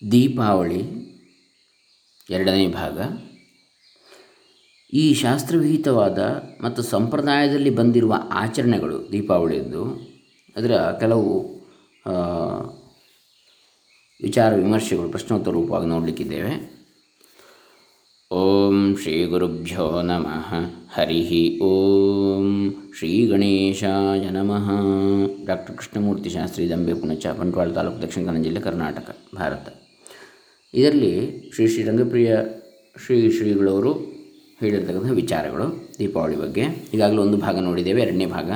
ದೀಪಾವಳಿ, ಎರಡನೇ ಭಾಗ. ಈ ಶಾಸ್ತ್ರವಿಹಿತವಾದ ಮತ್ತು ಸಂಪ್ರದಾಯದಲ್ಲಿ ಬಂದಿರುವ ಆಚರಣೆಗಳು ದೀಪಾವಳಿಯದ್ದು ಅದರ ಕೆಲವು ವಿಚಾರ ವಿಮರ್ಶೆಗಳು ಪ್ರಶ್ನೋತ್ತರ ರೂಪವಾಗಿ ನೋಡಲಿಕ್ಕಿದ್ದೇವೆ. ಓಂ ಶ್ರೀ ಗುರುಭ್ಯೋ ನಮಃ. ಹರಿ ಓಂ ಶ್ರೀ ಗಣೇಶಾಯ ನಮಃ. ಡಾಕ್ಟರ್ ಕೃಷ್ಣಮೂರ್ತಿ ಶಾಸ್ತ್ರಿ ದಂಬೆ ಪುಣಚ, ಬಂಟ್ವಾಳ ತಾಲೂಕು ದಕ್ಷಿಣ ಕನ್ನಡ ಜಿಲ್ಲೆ ಕರ್ನಾಟಕ, ಭಾರತ. ಇದರಲ್ಲಿ ಶ್ರೀ ಶ್ರೀ ರಂಗಪ್ರಿಯ ಶ್ರೀ ಶ್ರೀಗಳವರು ಹೇಳಿರ್ತಕ್ಕಂಥ ವಿಚಾರಗಳು ದೀಪಾವಳಿ ಬಗ್ಗೆ. ಈಗಾಗಲೇ ಒಂದು ಭಾಗ ನೋಡಿದ್ದೇವೆ, ಎರಡನೇ ಭಾಗ.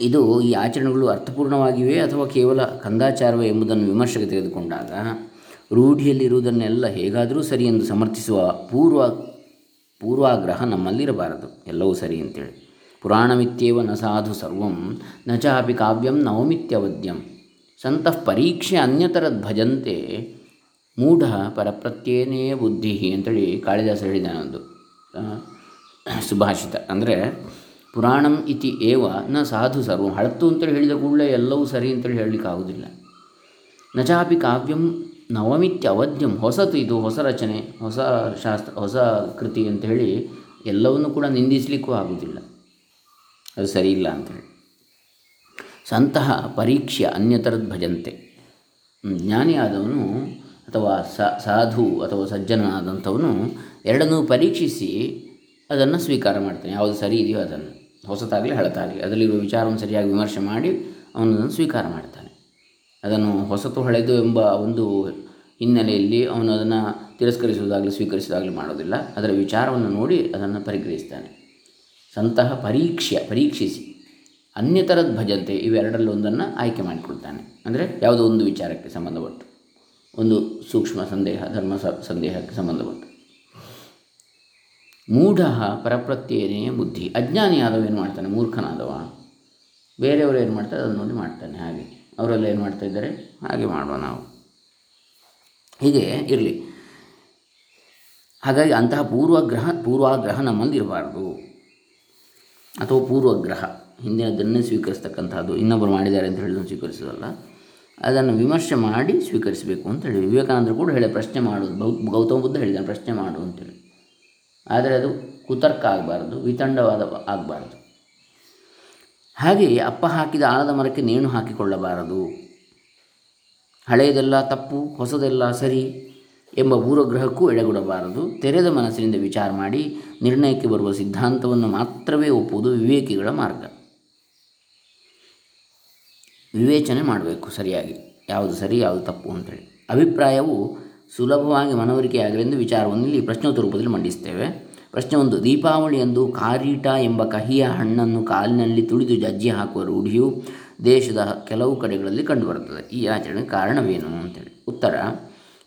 ಇದು ಈ ಆಚರಣೆಗಳು ಅರ್ಥಪೂರ್ಣವಾಗಿವೆ ಅಥವಾ ಕೇವಲ ಕಂದಾಚಾರವೇ ಎಂಬುದನ್ನು ವಿಮರ್ಶೆಗೆ ತೆಗೆದುಕೊಂಡಾಗ, ರೂಢಿಯಲ್ಲಿರುವುದನ್ನೆಲ್ಲ ಹೇಗಾದರೂ ಸರಿ ಎಂದು ಸಮರ್ಥಿಸುವ ಪೂರ್ವ, ಪೂರ್ವಾಗ್ರಹ ನಮ್ಮಲ್ಲಿರಬಾರದು. ಎಲ್ಲವೂ ಸರಿ ಅಂತೇಳಿ. ಪುರಾಣಮಿತ್ಯೇವ ನ ಸಾಧು ಸರ್ವಂ, ನ ಚಾಪಿ ಕಾವ್ಯಂ ನವಮಿತ್ಯವದ್ಯಂ. ಸಂತಃ ಪರೀಕ್ಷೆ ಅನ್ಯತರದ್ ಭಜಂತೆ ಮೂಢ ಪರಪ್ರತ್ಯೇನೇ ಬುದ್ಧಿ ಅಂತೇಳಿ ಕಾಳಿದಾಸ ಹೇಳಿದ್ದಾನೆ ಒಂದು ಸುಭಾಷಿತ. ಅಂದರೆ ಪುರಾಣಂ ಇತಿ ಏವ ನ ಸಾಧು ಸರ್ವ. ಹಳತ್ತು ಅಂತೇಳಿ ಹೇಳಿದ ಕೂಡಲೇ ಎಲ್ಲವೂ ಸರಿ ಅಂತೇಳಿ ನ ಚಾಪಿ ಕಾವ್ಯಂ ನವಮಿತ್ಯ ಅವಧ್ಯಂ ಹೊಸತು ಇದು ಹೊಸ ರಚನೆ, ಹೊಸ ಶಾಸ್ತ್ರ, ಹೊಸ ಕೃತಿ ಅಂತ ಹೇಳಿ ಎಲ್ಲವನ್ನು ಕೂಡ ನಿಂದಿಸಲಿಕ್ಕೂ ಆಗುವುದಿಲ್ಲ ಅದು ಸರಿ ಇಲ್ಲ ಸಂತಹ ಪರೀಕ್ಷೆ ಅನ್ಯತರದ್ ಭಜಂತೆ. ಜ್ಞಾನಿಯಾದವನು ಅಥವಾ ಸಾಧು ಅಥವಾ ಸಜ್ಜನಾದಂಥವನು ಎರಡನ್ನೂ ಪರೀಕ್ಷಿಸಿ ಅದನ್ನು ಸ್ವೀಕಾರ ಮಾಡ್ತಾನೆ. ಯಾವುದು ಸರಿ ಇದೆಯೋ ಅದನ್ನು. ಹೊಸತಾಗಲಿ ಹಳತಾಗಲಿ ಅದರಲ್ಲಿರುವ ವಿಚಾರವನ್ನು ಸರಿಯಾಗಿ ವಿಮರ್ಶೆ ಮಾಡಿ ಅವನು ಅದನ್ನು ಸ್ವೀಕಾರ ಮಾಡ್ತಾನೆ. ಅದನ್ನು ಹೊಸತು ಹಳೆದು ಎಂಬ ಒಂದು ಹಿನ್ನೆಲೆಯಲ್ಲಿ ಅವನು ಅದನ್ನು ತಿರಸ್ಕರಿಸುವುದಾಗಲಿ ಸ್ವೀಕರಿಸುವುದಾಗಲಿ ಮಾಡೋದಿಲ್ಲ. ಅದರ ವಿಚಾರವನ್ನು ನೋಡಿ ಅದನ್ನು ಪರಿಗ್ರಹಿಸ್ತಾನೆ. ಸಂತಹ ಪರೀಕ್ಷೆ, ಪರೀಕ್ಷಿಸಿ. ಅನ್ಯತರದ್ ಭಜಂತೆ ಇವೆರಡರಲ್ಲಿ ಒಂದನ್ನು ಆಯ್ಕೆ ಮಾಡಿಕೊಳ್ತಾನೆ. ಅಂದರೆ ಯಾವುದೋ ಒಂದು ವಿಚಾರಕ್ಕೆ ಸಂಬಂಧಪಟ್ಟು. ಒಂದು ಸೂಕ್ಷ್ಮ ಸಂದೇಹ, ಧರ್ಮ ಸಂದೇಹಕ್ಕೆ ಸಂಬಂಧಪಟ್ಟು. ಮೂಢ ಪರಪ್ರತ್ಯೇನೇ ಬುದ್ಧಿ. ಅಜ್ಞಾನಿಯಾದವ ಏನು ಮಾಡ್ತಾನೆ? ಮೂರ್ಖನಾದವ. ಬೇರೆಯವರು ಏನು ಮಾಡ್ತಾರೆ? ಅದನ್ನು ನೋಡಿ ಮಾಡ್ತಾನೆ ಹಾಗೆ. ಅವರೆಲ್ಲ ಏನು ಮಾಡ್ತಾ ಇದ್ದಾರೆ? ಹಾಗೆ ಮಾಡುವ ನಾವು. ಹೀಗೆ ಇರಲಿ. ಹಾಗಾಗಿ ಅಂತಹ ಪೂರ್ವಗ್ರಹ, ಪೂರ್ವಾಗ್ರಹ ನಮ್ಮಂದಿರಬಾರ್ದು ಅಥವಾ ಪೂರ್ವಗ್ರಹ. ಹಿಂದಿನದನ್ನೇ ಸ್ವೀಕರಿಸ್ತಕ್ಕಂಥದ್ದು ಇನ್ನೊಬ್ಬರು ಮಾಡಿದ್ದಾರೆ ಅಂತ ಹೇಳಿದ್ರು ಸ್ವೀಕರಿಸೋದಲ್ಲ. ಅದನ್ನು ವಿಮರ್ಶೆ ಮಾಡಿ ಸ್ವೀಕರಿಸಬೇಕು ಅಂತೇಳಿ ವಿವೇಕಾನಂದರು ಕೂಡ ಹೇಳಿ, ಪ್ರಶ್ನೆ ಮಾಡೋದು ಗೌತಮ ಬುದ್ಧ ಹೇಳಿದ್ದಾನೆ, ಪ್ರಶ್ನೆ ಮಾಡು ಅಂತೇಳಿ ಆದರೆ ಅದು ಕುತರ್ಕ ಆಗಬಾರ್ದು, ವಿತಂಡವಾದ ಆಗಬಾರ್ದು. ಹಾಗೆಯೇ ಅಪ್ಪ ಹಾಕಿದ ಆಲದ ಮರಕ್ಕೆ ನೇಣು ಹಾಕಿಕೊಳ್ಳಬಾರದು. ಹಳೆಯದೆಲ್ಲ ತಪ್ಪು, ಹೊಸದೆಲ್ಲ ಸರಿ ಎಂಬ ಪೂರ್ವಗ್ರಹಕ್ಕೂ ಎಡೆಗೊಡಬಾರದು. ತೆರೆದ ಮನಸ್ಸಿನಿಂದ ವಿಚಾರ ಮಾಡಿ ನಿರ್ಣಯಕ್ಕೆ ಬರುವ ಸಿದ್ಧಾಂತವನ್ನು ಮಾತ್ರವೇ ಒಪ್ಪುವುದು ವಿವೇಕಿಗಳ ಮಾರ್ಗ. ವಿವೇಚನೆ ಮಾಡಬೇಕು ಸರಿಯಾಗಿ. ಯಾವುದು ಸರಿ, ಯಾವುದು ತಪ್ಪು ಅಂತೇಳಿ ಅಭಿಪ್ರಾಯವು ಸುಲಭವಾಗಿ ಮನವರಿಕೆಯಾಗಲಿ ಎಂದು ವಿಚಾರವನ್ನು ಇಲ್ಲಿ ಪ್ರಶ್ನೋತ್ತರ ರೂಪದಲ್ಲಿ ಮಂಡಿಸ್ತೇವೆ. ಪ್ರಶ್ನೆ ಒಂದು ದೀಪಾವಳಿಯಂದು ಕಾರೀಟ ಎಂಬ ಕಹಿಯ ಹಣ್ಣನ್ನು ಕಾಲಿನಲ್ಲಿ ತುಳಿದು ಜಜ್ಜಿ ಹಾಕುವ ರೂಢಿಯು ದೇಶದ ಕೆಲವು ಕಡೆಗಳಲ್ಲಿ ಕಂಡುಬರುತ್ತದೆ. ಈ ಆಚರಣೆಗೆ ಕಾರಣವೇನು ಅಂತೇಳಿ ಉತ್ತರ,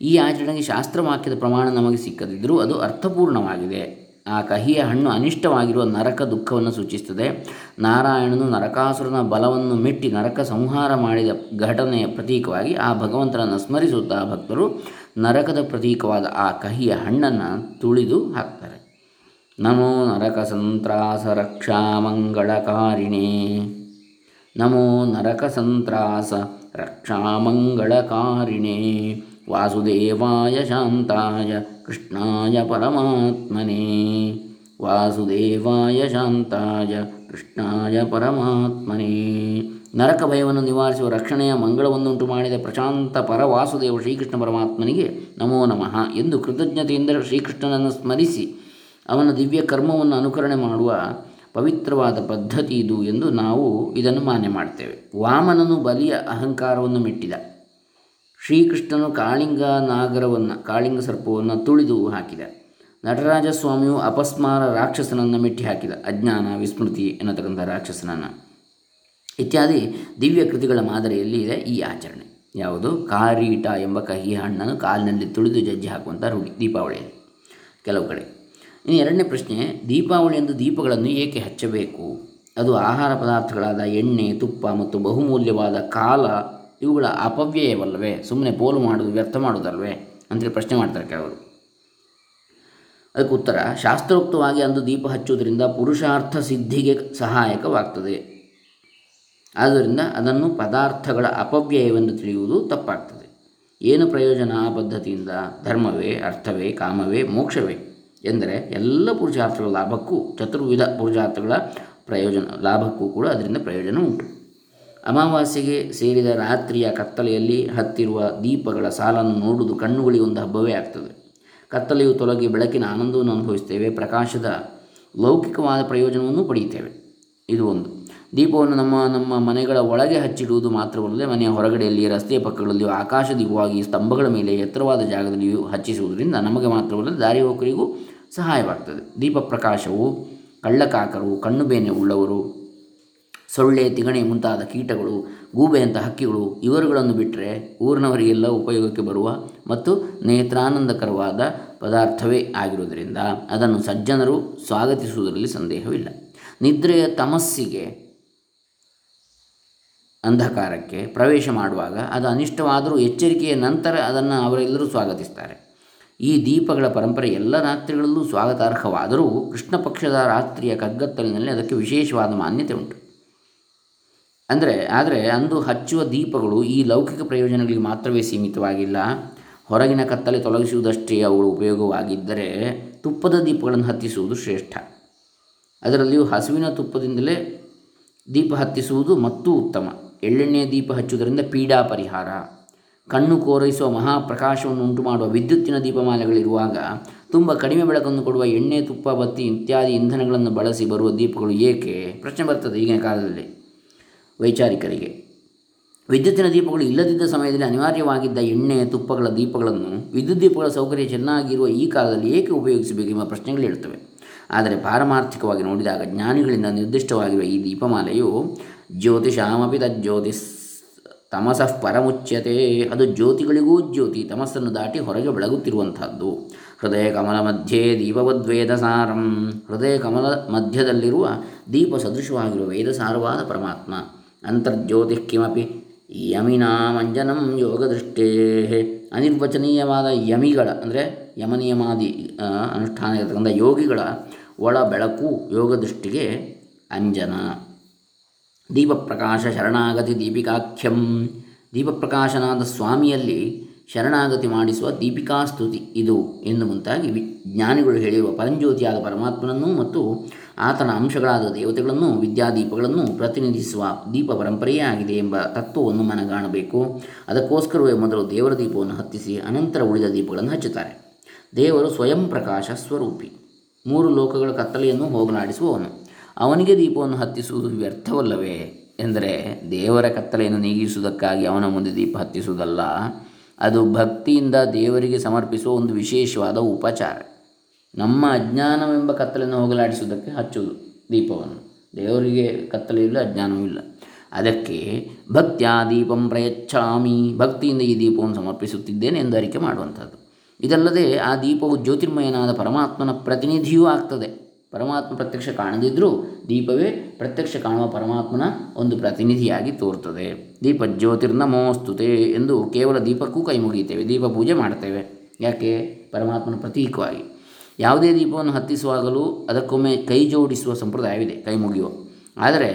ಈ ಆಚರಣೆಗೆ ಶಾಸ್ತ್ರವಾಕ್ಯದ ಪ್ರಮಾಣ ನಮಗೆ ಸಿಕ್ಕದಿದ್ದರೂ ಅದು ಅರ್ಥಪೂರ್ಣವಾಗಿದೆ. ಆ ಕಹಿಯ ಹಣ್ಣು ಅನಿಷ್ಟವಾಗಿರುವ ನರಕ ದುಃಖವನ್ನು ಸೂಚಿಸುತ್ತದೆ. ನಾರಾಯಣನು ನರಕಾಸುರನ ಬಲವನ್ನು ಮೆಟ್ಟಿ ನರಕ ಸಂಹಾರ ಮಾಡಿದ ಘಟನೆಯ ಪ್ರತೀಕವಾಗಿ ಆ ಭಗವಂತನನ್ನು ಸ್ಮರಿಸುತ್ತಾ ಭಕ್ತರು ನರಕದ ಪ್ರತೀಕವಾದ ಆ ಕಹಿಯ ಹಣ್ಣನ್ನು ತುಳಿದು ಹಾಕ್ತಾರೆ. ನಮೋ ನರಕ ಸಂತ್ರಾಸ ರಕ್ಷಾ ನಮೋ ನರಕ ಸಂತ್ರಾಸ ರಕ್ಷಾ ವಾಸುದೇವಾಯ ಶಾಂತಾಯ ಕೃಷ್ಣಾಯ ಪರಮಾತ್ಮನೇ. ವಾಸುದೇವಾಯ ಶಾಂತಾಯ, ಕೃಷ್ಣಾಯ ಪರಮಾತ್ಮನೇ. ನರಕ ಭಯವನ್ನು ನಿವಾರಿಸುವ ರಕ್ಷಣೆಯ ಮಂಗಳವನ್ನುಂಟು ಮಾಡಿದ ಪ್ರಶಾಂತ ಪರ ವಾಸುದೇವ ಶ್ರೀಕೃಷ್ಣ ಪರಮಾತ್ಮನಿಗೆ ನಮೋ ನಮಃ ಎಂದು ಕೃತಜ್ಞತೆಯಿಂದ ಶ್ರೀಕೃಷ್ಣನನ್ನು ಸ್ಮರಿಸಿ ಅವನ ದಿವ್ಯ ಕರ್ಮವನ್ನು ಅನುಕರಣೆ ಮಾಡುವ ಪವಿತ್ರವಾದ ಪದ್ಧತಿ ಇದು ಎಂದು ನಾವು ಇದನ್ನು ಮಾನ್ಯ ಮಾಡ್ತೇವೆ. ವಾಮನನು ಬಲಿಯ ಅಹಂಕಾರವನ್ನು ಮೆಟ್ಟಿದ. ಶ್ರೀಕೃಷ್ಣನು ಕಾಳಿಂಗ ನಾಗರವನ್ನು, ಕಾಳಿಂಗ ಸರ್ಪವನ್ನು ತುಳಿದು ಹಾಕಿದ. ನಟರಾಜ ಸ್ವಾಮಿಯು ಅಪಸ್ಮಾರ ರಾಕ್ಷಸನನ್ನು ಮೆಟ್ಟಿ ಹಾಕಿದ ಅಜ್ಞಾನ, ವಿಸ್ಮೃತಿ ಎನ್ನತಕ್ಕಂಥ ರಾಕ್ಷಸನನ್ನು. ಇತ್ಯಾದಿ ದಿವ್ಯ ಕೃತಿಗಳ ಮಾದರಿಯಲ್ಲಿ ಇದೆ ಈ ಆಚರಣೆ. ಯಾವುದು? ಕಾರೀಟ ಎಂಬ ಕಹಿ ಹಣ್ಣನ್ನು ಕಾಲಿನಲ್ಲಿ ತುಳಿದು ಜಜ್ಜಿ ಹಾಕುವಂಥ ರೂಢಿ, ದೀಪಾವಳಿಯಲ್ಲಿ. ಕೆಲವು ಕಡೆ. ಇನ್ನು ಎರಡನೇ ಪ್ರಶ್ನೆ ದೀಪಾವಳಿಯಂದು ದೀಪಗಳನ್ನು ಏಕೆ ಹಚ್ಚಬೇಕು? ಅದು ಆಹಾರ ಪದಾರ್ಥಗಳಾದ ಎಣ್ಣೆ, ತುಪ್ಪ ಮತ್ತು ಬಹುಮೂಲ್ಯವಾದ ಕಾಲ, ಇವುಗಳ ಅಪವ್ಯಯವಲ್ಲವೇ? ಸುಮ್ಮನೆ ಪೋಲು ಮಾಡೋದು ವ್ಯರ್ಥ ಮಾಡೋದಲ್ವೇ ಅಂತೇಳಿ ಪ್ರಶ್ನೆ ಮಾಡ್ತಾರೆ ಕೆಲವರು. ಅದಕ್ಕೆ ಉತ್ತರ, ಶಾಸ್ತ್ರೋಕ್ತವಾಗಿ ಅಂದು ದೀಪ ಹಚ್ಚುವುದರಿಂದ ಪುರುಷಾರ್ಥ ಸಿದ್ಧಿಗೆ ಸಹಾಯಕವಾಗ್ತದೆ. ಆದ್ದರಿಂದ ಅದನ್ನು ಪದಾರ್ಥಗಳ ಅಪವ್ಯಯವೆಂದು ತಿಳಿಯುವುದು ತಪ್ಪಾಗ್ತದೆ. ಏನು ಪ್ರಯೋಜನ ಆ ಪದ್ಧತಿಯಿಂದ? ಧರ್ಮವೇ, ಅರ್ಥವೇ, ಕಾಮವೇ, ಮೋಕ್ಷವೇ? ಎಂದರೆ ಎಲ್ಲ ಪುರುಷಾರ್ಥಗಳ ಲಾಭಕ್ಕೂ ಚತುರ್ವಿಧ ಪುರುಷಾರ್ಥಗಳ ಪ್ರಯೋಜನ, ಲಾಭಕ್ಕೂ ಕೂಡ ಅದರಿಂದ ಪ್ರಯೋಜನ ಉಂಟು. ಅಮಾವಾಸ್ಯೆಗೆ ಸೇರಿದ ರಾತ್ರಿಯ ಕತ್ತಲೆಯಲ್ಲಿ ಹತ್ತಿರುವ ದೀಪಗಳ ಸಾಲನ್ನು ನೋಡುವುದು ಕಣ್ಣುಗಳಿಗೆ ಒಂದು ಹಬ್ಬವೇ ಆಗ್ತದೆ. ಕತ್ತಲೆಯು ತೊಲಗಿ ಬೆಳಕಿನ ಆನಂದವನ್ನು ಅನುಭವಿಸ್ತೇವೆ ಪ್ರಕಾಶದ ಲೌಕಿಕವಾದ ಪ್ರಯೋಜನವನ್ನು ಪಡೆಯುತ್ತೇವೆ. ಇದು ಒಂದು. ದೀಪವನ್ನು ನಮ್ಮ ನಮ್ಮ ಮನೆಗಳ ಒಳಗೆ ಹಚ್ಚಿಡುವುದು ಮಾತ್ರವಲ್ಲದೆ ಮನೆಯ ಹೊರಗಡೆಯಲ್ಲಿ, ರಸ್ತೆಯ ಪಕ್ಕಗಳಲ್ಲಿಯೂ ಆಕಾಶ ದೀಪವಾಗಿ ಸ್ತಂಭಗಳ ಮೇಲೆ ಎತ್ತರವಾದ ಜಾಗದಲ್ಲಿಯೂ ಹಚ್ಚಿಸುವುದರಿಂದ ನಮಗೆ ಮಾತ್ರವಲ್ಲದೆ ದಾರಿ ಹೋಕರಿಗೂ ಸಹಾಯವಾಗ್ತದೆ. ದೀಪ ಪ್ರಕಾಶವು ಕಳ್ಳಕಾಕರು ಕಣ್ಣು ಬೇನೆ ಉಳ್ಳವರು ಸೊಳ್ಳೆ, ತಿಗಣೆ ಮುಂತಾದ ಕೀಟಗಳು ಗೂಬೆಯಂಥ ಹಕ್ಕಿಗಳು ಇವರುಗಳನ್ನು ಬಿಟ್ಟರೆ ಊರಿನವರಿಗೆಲ್ಲ ಉಪಯೋಗಕ್ಕೆ ಬರುವ ಮತ್ತು ನೇತ್ರಾನಂದಕರವಾದ ಪದಾರ್ಥವೇ ಆಗಿರುವುದರಿಂದ ಅದನ್ನು ಸಜ್ಜನರು ಸ್ವಾಗತಿಸುವುದರಲ್ಲಿ ಸಂದೇಹವಿಲ್ಲ. ನಿದ್ರೆಯ ತಮಸ್ಸಿಗೆ ಅಂಧಕಾರಕ್ಕೆ ಪ್ರವೇಶ ಮಾಡುವಾಗ ಅದು ಅನಿಷ್ಟವಾದರೂ ಎಚ್ಚರಿಕೆಯ ನಂತರ ಅದನ್ನು ಅವರೆಲ್ಲರೂ ಸ್ವಾಗತಿಸ್ತಾರೆ. ಈ ದೀಪಗಳ ಪರಂಪರೆ ಎಲ್ಲ ರಾತ್ರಿಗಳಲ್ಲೂ ಸ್ವಾಗತಾರ್ಹವಾದರೂ ಕೃಷ್ಣ ಪಕ್ಷದ ರಾತ್ರಿಯ ಕಗ್ಗತ್ತಲಿನಲ್ಲಿ ಅದಕ್ಕೆ ವಿಶೇಷವಾದ ಮಾನ್ಯತೆ ಉಂಟು. ಅಂದರೆ, ಆದರೆ ಅಂದು ಹಚ್ಚುವ ದೀಪಗಳು ಈ ಲೌಕಿಕ ಪ್ರಯೋಜನಗಳಿಗೆ ಮಾತ್ರವೇ ಸೀಮಿತವಾಗಿಲ್ಲ. ಹೊರಗಿನ ಕತ್ತಲೆ ತೊಲಗಿಸುವುದಷ್ಟೇ ಅವುಗಳು ಉಪಯೋಗವಾಗಿದ್ದರೆ ತುಪ್ಪದ ದೀಪಗಳನ್ನು ಹತ್ತಿಸುವುದು ಶ್ರೇಷ್ಠ. ಅದರಲ್ಲಿಯೂ ಹಸುವಿನ ತುಪ್ಪದಿಂದಲೇ ದೀಪ ಹತ್ತಿಸುವುದು ಮತ್ತೂ ಉತ್ತಮ. ಎಳ್ಳೆಣ್ಣೆಯ ದೀಪ ಹಚ್ಚುವುದರಿಂದ ಪೀಡಾ ಪರಿಹಾರ. ಕಣ್ಣು ಕೋರೈಸುವ ಮಹಾಪ್ರಕಾಶವನ್ನು ಉಂಟು ಮಾಡುವ ವಿದ್ಯುತ್ತಿನ ದೀಪಮಾಲೆಗಳಿರುವಾಗ ತುಂಬ ಕಡಿಮೆ ಬೆಳಕನ್ನು ಕೊಡುವ ಎಣ್ಣೆ, ತುಪ್ಪ, ಬತ್ತಿ ಇತ್ಯಾದಿ ಇಂಧನಗಳನ್ನು ಬಳಸಿ ಬರುವ ದೀಪಗಳು ಏಕೆ? ಪ್ರಶ್ನೆ ಬರ್ತದೆ ಈಗಿನ ಕಾಲದಲ್ಲಿ. ವೈಚಾರಿಕರಿಗೆ. ವಿದ್ಯುತ್ತಿನ ದೀಪಗಳು ಇಲ್ಲದಿದ್ದ ಸಮಯದಲ್ಲಿ ಅನಿವಾರ್ಯವಾಗಿದ್ದ ಎಣ್ಣೆ, ತುಪ್ಪಗಳ ದೀಪಗಳನ್ನು ವಿದ್ಯುತ್ ದೀಪಗಳ ಸೌಕರ್ಯ ಚೆನ್ನಾಗಿರುವ ಈ ಕಾಲದಲ್ಲಿ ಏಕೆ ಉಪಯೋಗಿಸಬೇಕು ಎಂಬ ಪ್ರಶ್ನೆಗಳು ಹೇಳ್ತವೆ ಆದರೆ ಪಾರಮಾರ್ಥಿಕವಾಗಿ ನೋಡಿದಾಗ ಜ್ಞಾನಿಗಳಿಂದ ನಿರ್ದಿಷ್ಟವಾಗಿರುವ ಈ ದೀಪಮಾಲೆಯು ಜ್ಯೋತಿಷಾಮಪಿ ತಜ್ಜ್ಯೋತಿಸ್ ತಮಸಃ ಪರಮುಚ್ಯತೆ. ಅದು ಜ್ಯೋತಿಗಳಿಗೂ ಜ್ಯೋತಿ ತಮಸ್ಸನ್ನು ದಾಟಿ ಹೊರಗೆ ಬೆಳಗುತ್ತಿರುವಂಥದ್ದು. ಹೃದಯ ಕಮಲ ಮಧ್ಯೆ ದೀಪವದ್ವೇದ ಸಾರಂ. ಹೃದಯ ಕಮಲ ಮಧ್ಯದಲ್ಲಿರುವ ದೀಪ ಸದೃಶವಾಗಿರುವ ವೇದಸಾರವಾದ ಪರಮಾತ್ಮ. ಅಂತರ್ಜ್ಯೋತಿ ಯಮಿನಾಮಂಜನಂ ಯೋಗದೃಷ್ಟೇ ಅನಿರ್ವಚನೀಯವಾದ ಯಮಿಗಳ, ಅಂದರೆ ಯಮನಿಯಮಾದಿ ಅನುಷ್ಠಾನ ಇರತಕ್ಕಂಥ ಯೋಗಿಗಳ ಒಳ ಬೆಳಕು ಯೋಗದೃಷ್ಟಿಗೆ ಅಂಜನ. ದೀಪಪ್ರಕಾಶ ಶರಣಾಗತಿ ದೀಪಿಕಾಖ್ಯಂ. ದೀಪಪ್ರಕಾಶನಾದ ಸ್ವಾಮಿಯಲ್ಲಿ ಶರಣಾಗತಿ ಮಾಡಿಸುವ ದೀಪಿಕಾಸ್ತುತಿ ಇದು ಎಂದು ಮುಂತಾಗಿ ಜ್ಞಾನಿಗಳು ಹೇಳಿರುವ ಪರಂಜ್ಯೋತಿಯಾದ ಪರಮಾತ್ಮನನ್ನು ಮತ್ತು ಆತನ ಅಂಶಗಳಾದ ದೇವತೆಗಳನ್ನು, ವಿದ್ಯಾದೀಪಗಳನ್ನು ಪ್ರತಿನಿಧಿಸುವ ದೀಪ ಪರಂಪರೆಯೇ ಆಗಿದೆ ಎಂಬ ತತ್ವವನ್ನು ಮನಗಾಣಬೇಕು. ಅದಕ್ಕೋಸ್ಕರವೇ ಮೊದಲು ದೇವರ ದೀಪವನ್ನು ಹತ್ತಿಸಿ, ಅನಂತರ ಉಳಿದ ದೀಪಗಳನ್ನು ಹಚ್ಚುತ್ತಾರೆ. ದೇವರು ಸ್ವಯಂ ಪ್ರಕಾಶ ಸ್ವರೂಪಿ. ಮೂರು ಲೋಕಗಳ ಕತ್ತಲೆಯನ್ನು ಹೋಗಲಾಡಿಸುವವನು. ಅವನಿಗೆ ದೀಪವನ್ನು ಹತ್ತಿಸುವುದು ವ್ಯರ್ಥವಲ್ಲವೇ? ಎಂದರೆ ದೇವರ ಕತ್ತಲೆಯನ್ನು ನೀಗಿಸುವುದಕ್ಕಾಗಿ ಅವನ ಮುಂದೆ ದೀಪ ಹತ್ತಿಸುವುದಲ್ಲ. ಅದು ಭಕ್ತಿಯಿಂದ ದೇವರಿಗೆ ಸಮರ್ಪಿಸುವ ಒಂದು ವಿಶೇಷವಾದ ಉಪಚಾರ. ನಮ್ಮ ಅಜ್ಞಾನವೆಂಬ ಕತ್ತಲೆಯನ್ನು ಹೋಗಲಾಡಿಸುವುದಕ್ಕೆ ಹಚ್ಚುವುದು ದೀಪವನ್ನು. ದೇವರಿಗೆ ಕತ್ತಲೆಯಿಲ್ಲ ಅಜ್ಞಾನವೂ ಇಲ್ಲ. ಅದಕ್ಕೆ ಭಕ್ತ್ಯಾ ದೀಪಂ ಪ್ರಯಚ್ಛಾಮಿ, ಭಕ್ತಿಯಿಂದ ಈ ದೀಪವನ್ನು ಸಮರ್ಪಿಸುತ್ತಿದ್ದೇನೆ ಎಂದು ಅರಿಕೆ ಮಾಡುವಂಥದ್ದು. ಇದಲ್ಲದೆ ಆ ದೀಪವು ಜ್ಯೋತಿರ್ಮಯನಾದ ಪರಮಾತ್ಮನ ಪ್ರತಿನಿಧಿಯೂ ಆಗ್ತದೆ. ಪರಮಾತ್ಮ ಪ್ರತ್ಯಕ್ಷ ಕಾಣದಿದ್ದರೂ ದೀಪವೇ ಪ್ರತ್ಯಕ್ಷ ಕಾಣುವ ಪರಮಾತ್ಮನ ಒಂದು ಪ್ರತಿನಿಧಿಯಾಗಿ ತೋರ್ತದೆ. ದೀಪ ಜ್ಯೋತಿರ್ನಮೋಸ್ತುತೆ ಎಂದು ಕೇವಲ ದೀಪಕ್ಕೂ ಕೈ ಮುಗಿಯುತ್ತೇವೆ, ದೀಪ ಪೂಜೆ ಮಾಡ್ತೇವೆ. ಯಾಕೆ? ಪರಮಾತ್ಮನ ಪ್ರತೀಕವಾಗಿ. ಯಾವುದೇ ದೀಪವನ್ನು ಹತ್ತಿಸುವಾಗಲೂ ಅದಕ್ಕೊಮ್ಮೆ ಕೈ ಜೋಡಿಸುವ ಸಂಪ್ರದಾಯವಿದೆ, ಕೈ ಮುಗಿಯುವ. ಆದರೆ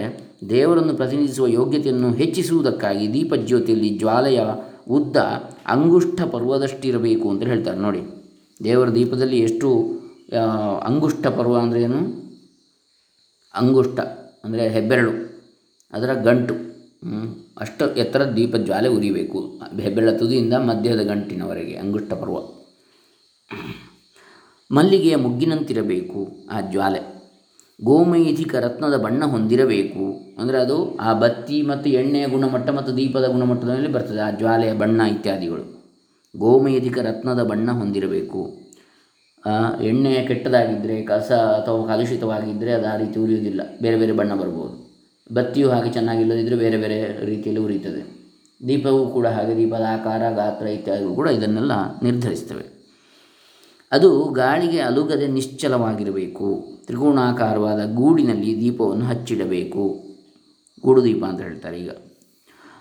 ದೇವರನ್ನು ಪ್ರತಿನಿಧಿಸುವ ಯೋಗ್ಯತೆಯನ್ನು ಹೆಚ್ಚಿಸುವುದಕ್ಕಾಗಿ ದೀಪ ಜ್ಯೋತಿಯಲ್ಲಿ ಜ್ವಾಲೆಯ ಉದ್ದ ಅಂಗುಷ್ಠ ಪರ್ವದಷ್ಟಿರಬೇಕು ಅಂತ ಹೇಳ್ತಾರೆ. ನೋಡಿ, ದೇವರ ದೀಪದಲ್ಲಿ ಎಷ್ಟು ಅಂಗುಷ್ಠ ಪರ್ವ ಅಂದರೆ ಏನು? ಅಂಗುಷ್ಟ ಅಂದರೆ ಹೆಬ್ಬೆರಳು, ಅದರ ಗಂಟು. ಅಷ್ಟು ಎತ್ತರ ದೀಪ ಜ್ವಾಲೆ ಉರಿಬೇಕು, ಹೆಬ್ಬೆರಳ ತುದಿಯಿಂದ ಮಧ್ಯದ ಗಂಟಿನವರೆಗೆ ಅಂಗುಷ್ಟ ಪರ್ವ. ಮಲ್ಲಿಗೆಯ ಮುಗ್ಗಿನಂತಿರಬೇಕು ಆ ಜ್ವಾಲೆ. ಗೋಮೈಧಿಕ ರತ್ನದ ಬಣ್ಣ ಹೊಂದಿರಬೇಕು ಅಂದರೆ ಅದು ಆ ಬತ್ತಿ ಮತ್ತು ಎಣ್ಣೆಯ ಗುಣಮಟ್ಟ ಮತ್ತು ದೀಪದ ಗುಣಮಟ್ಟದ ಮೇಲೆ ಬರ್ತದೆ, ಆ ಜ್ವಾಲೆಯ ಬಣ್ಣ ಇತ್ಯಾದಿಗಳು. ಗೋಮೈಧಿಕ ರತ್ನದ ಬಣ್ಣ ಹೊಂದಿರಬೇಕು. ಎಣ್ಣೆ ಕೆಟ್ಟದಾಗಿದ್ದರೆ ಕಸ ಅಥವಾ ಕಲುಷಿತವಾಗಿದ್ದರೆ ಅದು ಆ ರೀತಿ ಉರಿಯುವುದಿಲ್ಲ. ಬೇರೆ ಬೇರೆ ಬಣ್ಣ ಬರ್ಬೋದು. ಬತ್ತಿಯು ಹಾಗೆ ಚೆನ್ನಾಗಿಲ್ಲದಿದ್ದರೆ ಬೇರೆ ಬೇರೆ ರೀತಿಯಲ್ಲಿ ಉರಿಯುತ್ತದೆ. ದೀಪವೂ ಕೂಡ ಹಾಗೆ, ದೀಪದ ಆಕಾರ, ಗಾತ್ರ ಇತ್ಯಾದಿಗಳು ಕೂಡ ಇದನ್ನೆಲ್ಲ ನಿರ್ಧರಿಸ್ತವೆ. ಅದು ಗಾಳಿಗೆ ಅಲುಗದೆ ನಿಶ್ಚಲವಾಗಿರಬೇಕು. ತ್ರಿಕೋಣಾಕಾರವಾದ ಗೂಡಿನಲ್ಲಿ ದೀಪವನ್ನು ಹಚ್ಚಿಡಬೇಕು. ಗೂಡು ದೀಪ ಅಂತ ಹೇಳ್ತಾರೆ ಈಗ.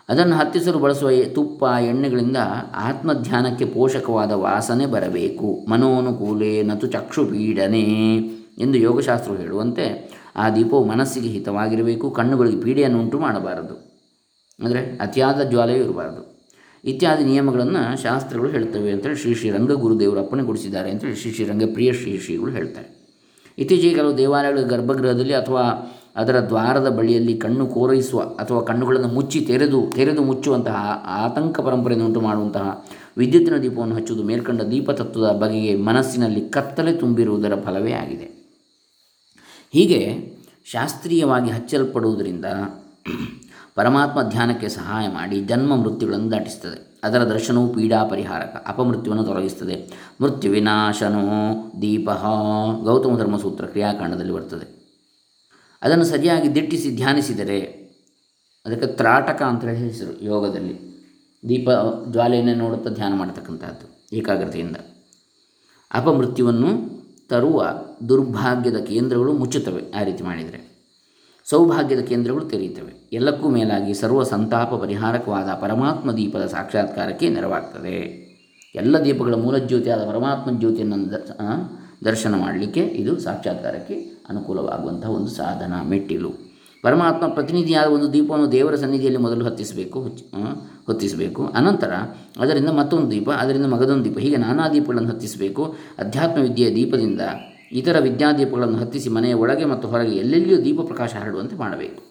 ಅದನ್ನು ಹತ್ತಿಸಲು ಬಳಸುವ ತುಪ್ಪ, ಎಣ್ಣೆಗಳಿಂದ ಆತ್ಮಧ್ಯಾನಕ್ಕೆ ಪೋಷಕವಾದ ವಾಸನೆ ಬರಬೇಕು. ಮನೋನುಕೂಲೆ, ನತು ಚಕ್ಷುಪೀಡನೆ ಎಂದು ಯೋಗಶಾಸ್ತ್ರವು ಹೇಳುವಂತೆ ಆ ದೀಪವು ಮನಸ್ಸಿಗೆ ಹಿತವಾಗಿರಬೇಕು, ಕಣ್ಣುಗಳಿಗೆ ಪೀಡೆಯನ್ನು ಉಂಟು ಮಾಡಬಾರದು. ಅಂದರೆ ಅತಿಯಾದ ಜ್ವಾಲೆಯೂ ಇರಬಾರದು. ಇತ್ಯಾದಿ ನಿಯಮಗಳನ್ನು ಶಾಸ್ತ್ರಗಳು ಹೇಳ್ತವೆ ಅಂತೇಳಿ ಶ್ರೀ ಶ್ರೀ ರಂಗಗುರುದೇವರು ಅಪ್ಪಣೆಗೊಳಿಸಿದ್ದಾರೆ ಅಂತೇಳಿ ಶ್ರೀ ಶ್ರೀ ರಂಗಪ್ರಿಯ ಶ್ರೀ ಶ್ರೀಗಳು ಹೇಳ್ತಾರೆ. ಇತ್ತೀಚೆಗೆ ಕೆಲವು ದೇವಾಲಯಗಳ ಗರ್ಭಗೃಹದಲ್ಲಿ ಅಥವಾ ಅದರ ದ್ವಾರದ ಬಳಿಯಲ್ಲಿ ಕಣ್ಣು ಕೋರೈಸುವ ಅಥವಾ ಕಣ್ಣುಗಳನ್ನು ಮುಚ್ಚಿ ತೆರೆದು ತೆರೆದು ಮುಚ್ಚುವಂತಹ ಆತಂಕ ಪರಂಪರೆಯನ್ನು ಉಂಟು ಮಾಡುವಂತಹ ವಿದ್ಯುತ್ತಿನ ದೀಪವನ್ನು ಹಚ್ಚುವುದು ಮೇಲ್ಕಂಡ ದೀಪತತ್ವದ ಬಗೆಗೆ ಮನಸ್ಸಿನಲ್ಲಿ ಕತ್ತಲೆ ತುಂಬಿರುವುದರ ಫಲವೇ ಆಗಿದೆ. ಹೀಗೆ ಶಾಸ್ತ್ರೀಯವಾಗಿ ಹಚ್ಚಲ್ಪಡುವುದರಿಂದ ಪರಮಾತ್ಮ ಧ್ಯಾನಕ್ಕೆ ಸಹಾಯ ಮಾಡಿ ಜನ್ಮ ಮೃತ್ಯುಗಳನ್ನು ದಾಟಿಸ್ತದೆ ಅದರ ದರ್ಶನವು ಪೀಡಾ ಪರಿಹಾರಕ, ಅಪಮೃತ್ಯುವನ್ನು ತೊಲಗಿಸ್ತದೆ ಮೃತ್ಯು ವಿನಾಶನೋ ದೀಪ ಗೌತಮ ಧರ್ಮಸೂತ್ರ ಕ್ರಿಯಾಕಾಂಡದಲ್ಲಿ ಬರ್ತದೆ. ಅದನ್ನು ಸರಿಯಾಗಿ ದಿಟ್ಟಿಸಿ ಧ್ಯಾನಿಸಿದರೆ ಅದಕ್ಕೆ ತ್ರಾಟಕ ಅಂತ ಹೇಳಿ ಹೆಸರು ಯೋಗದಲ್ಲಿ. ದೀಪ ಜ್ವಾಲೆಯನ್ನೇ ನೋಡುತ್ತಾ ಧ್ಯಾನ ಮಾಡತಕ್ಕಂಥದ್ದು ಏಕಾಗ್ರತೆಯಿಂದ. ಅಪಮೃತ್ಯುವನ್ನು ತರುವ ದುರ್ಭಾಗ್ಯದ ಕೇಂದ್ರಗಳು ಮುಚ್ಚುತ್ತವೆ ಆ ರೀತಿ ಮಾಡಿದರೆ. ಸೌಭಾಗ್ಯದ ಕೇಂದ್ರಗಳು ತೆರೆಯುತ್ತವೆ. ಎಲ್ಲಕ್ಕೂ ಮೇಲಾಗಿ ಸರ್ವ ಸಂತಾಪ ಪರಿಹಾರಕವಾದ ಪರಮಾತ್ಮ ದೀಪದ ಸಾಕ್ಷಾತ್ಕಾರಕ್ಕೆ ನೆರವಾಗ್ತದೆ. ಎಲ್ಲ ದೀಪಗಳ ಮೂಲಜ್ಯೋತಿಯಾದ ಪರಮಾತ್ಮ ಜ್ಯೋತಿಯನ್ನು ದರ್ಶನ ಮಾಡಲಿಕ್ಕೆ ಇದು ಸಾಕ್ಷಾತ್ಕಾರಕ್ಕೆ ಅನುಕೂಲವಾಗುವಂತಹ ಒಂದು ಸಾಧನ ಮೆಟ್ಟಿಲು. ಪರಮಾತ್ಮ ಪ್ರತಿನಿಧಿಯಾದ ಒಂದು ದೀಪವನ್ನು ದೇವರ ಸನ್ನಿಧಿಯಲ್ಲಿ ಮೊದಲು ಹತ್ತಿಸಬೇಕು ಹೊತ್ತಿಸಬೇಕು. ಅನಂತರ ಅದರಿಂದ ಮತ್ತೊಂದು ದೀಪ, ಅದರಿಂದ ಮಗದೊಂದು ದೀಪ, ಹೀಗೆ ನಾನಾ ದೀಪಗಳನ್ನು ಹತ್ತಿಸಬೇಕು. ಅಧ್ಯಾತ್ಮ ವಿದ್ಯೆಯ ದೀಪದಿಂದ ಇತರ ವಿದ್ಯಾದೀಪಗಳನ್ನು ಹತ್ತಿಸಿ ಮನೆಯ ಒಳಗೆ ಮತ್ತು ಹೊರಗೆ ಎಲ್ಲೆಲ್ಲಿಯೂ ದೀಪ ಪ್ರಕಾಶ ಹರಡುವಂತೆ ಮಾಡಬೇಕು.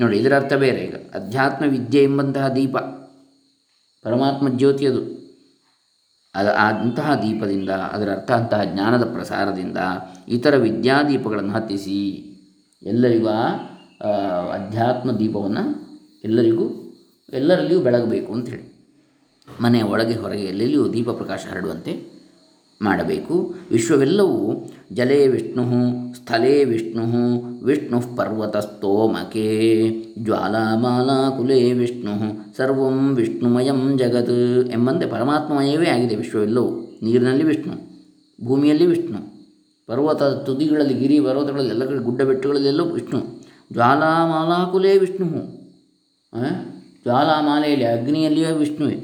ನೋಡಿ, ಇದರ ಅರ್ಥ ಬೇರೆ ಈಗ. ಅಧ್ಯಾತ್ಮ ವಿದ್ಯೆ ಎಂಬಂತಹ ದೀಪ. ಪರಮಾತ್ಮ ಜ್ಯೋತಿಯದು. ಅದು ಅಂತಹ ದೀಪದಿಂದ, ಅದರ ಅರ್ಥ ಅಂತಹ ಜ್ಞಾನದ ಪ್ರಸಾರದಿಂದ ಇತರ ವಿದ್ಯಾದೀಪಗಳನ್ನು ಹತ್ತಿಸಿ ಎಲ್ಲರಿಗೂ ಆ ಅಧ್ಯಾತ್ಮ ದೀಪವನ್ನು ಎಲ್ಲರಿಗೂ, ಎಲ್ಲರಲ್ಲಿಯೂ ಬೆಳಗಬೇಕು ಅಂಥೇಳಿ ಮನೆಯ ಒಳಗೆ ಹೊರಗೆ ಎಲ್ಲೆಲ್ಲಿಯೂ ದೀಪ ಪ್ರಕಾಶ ಹರಡುವಂತೆ ಮಾಡಬೇಕು. ವಿಶ್ವವೆಲ್ಲವೂ ಜಲೇ ವಿಷ್ಣು ಸ್ಥಲೇ ವಿಷ್ಣು ವಿಷ್ಣು ಪರ್ವತಸ್ತೋಮಕೆ ಜ್ವಾಲಾಮಾಲಾಕುಲೇ ವಿಷ್ಣು, ಸರ್ವಂ ವಿಷ್ಣುಮಯಂ ಜಗತ್ ಎಂಬಂತೆ ಪರಮಾತ್ಮಯವೇ ಆಗಿದೆ ವಿಶ್ವವೆಲ್ಲವೂ ನೀರಿನಲ್ಲಿ ವಿಷ್ಣು, ಭೂಮಿಯಲ್ಲಿ ವಿಷ್ಣು, ಪರ್ವತ ತುದಿಗಳಲ್ಲಿ, ಗಿರಿ ಪರ್ವತಗಳಲ್ಲಿ, ಎಲ್ಲ ಕಡೆ ಗುಡ್ಡ ಬೆಟ್ಟಗಳಲ್ಲೆಲ್ಲೂ ವಿಷ್ಣು. ಜ್ವಾಲಾಮಾಲಾಕುಲೇ ವಿಷ್ಣು ಜ್ವಾಲಾಮಾಲೆಯಲ್ಲಿ, ಅಗ್ನಿಯಲ್ಲಿಯೇ ವಿಷ್ಣುವೆ.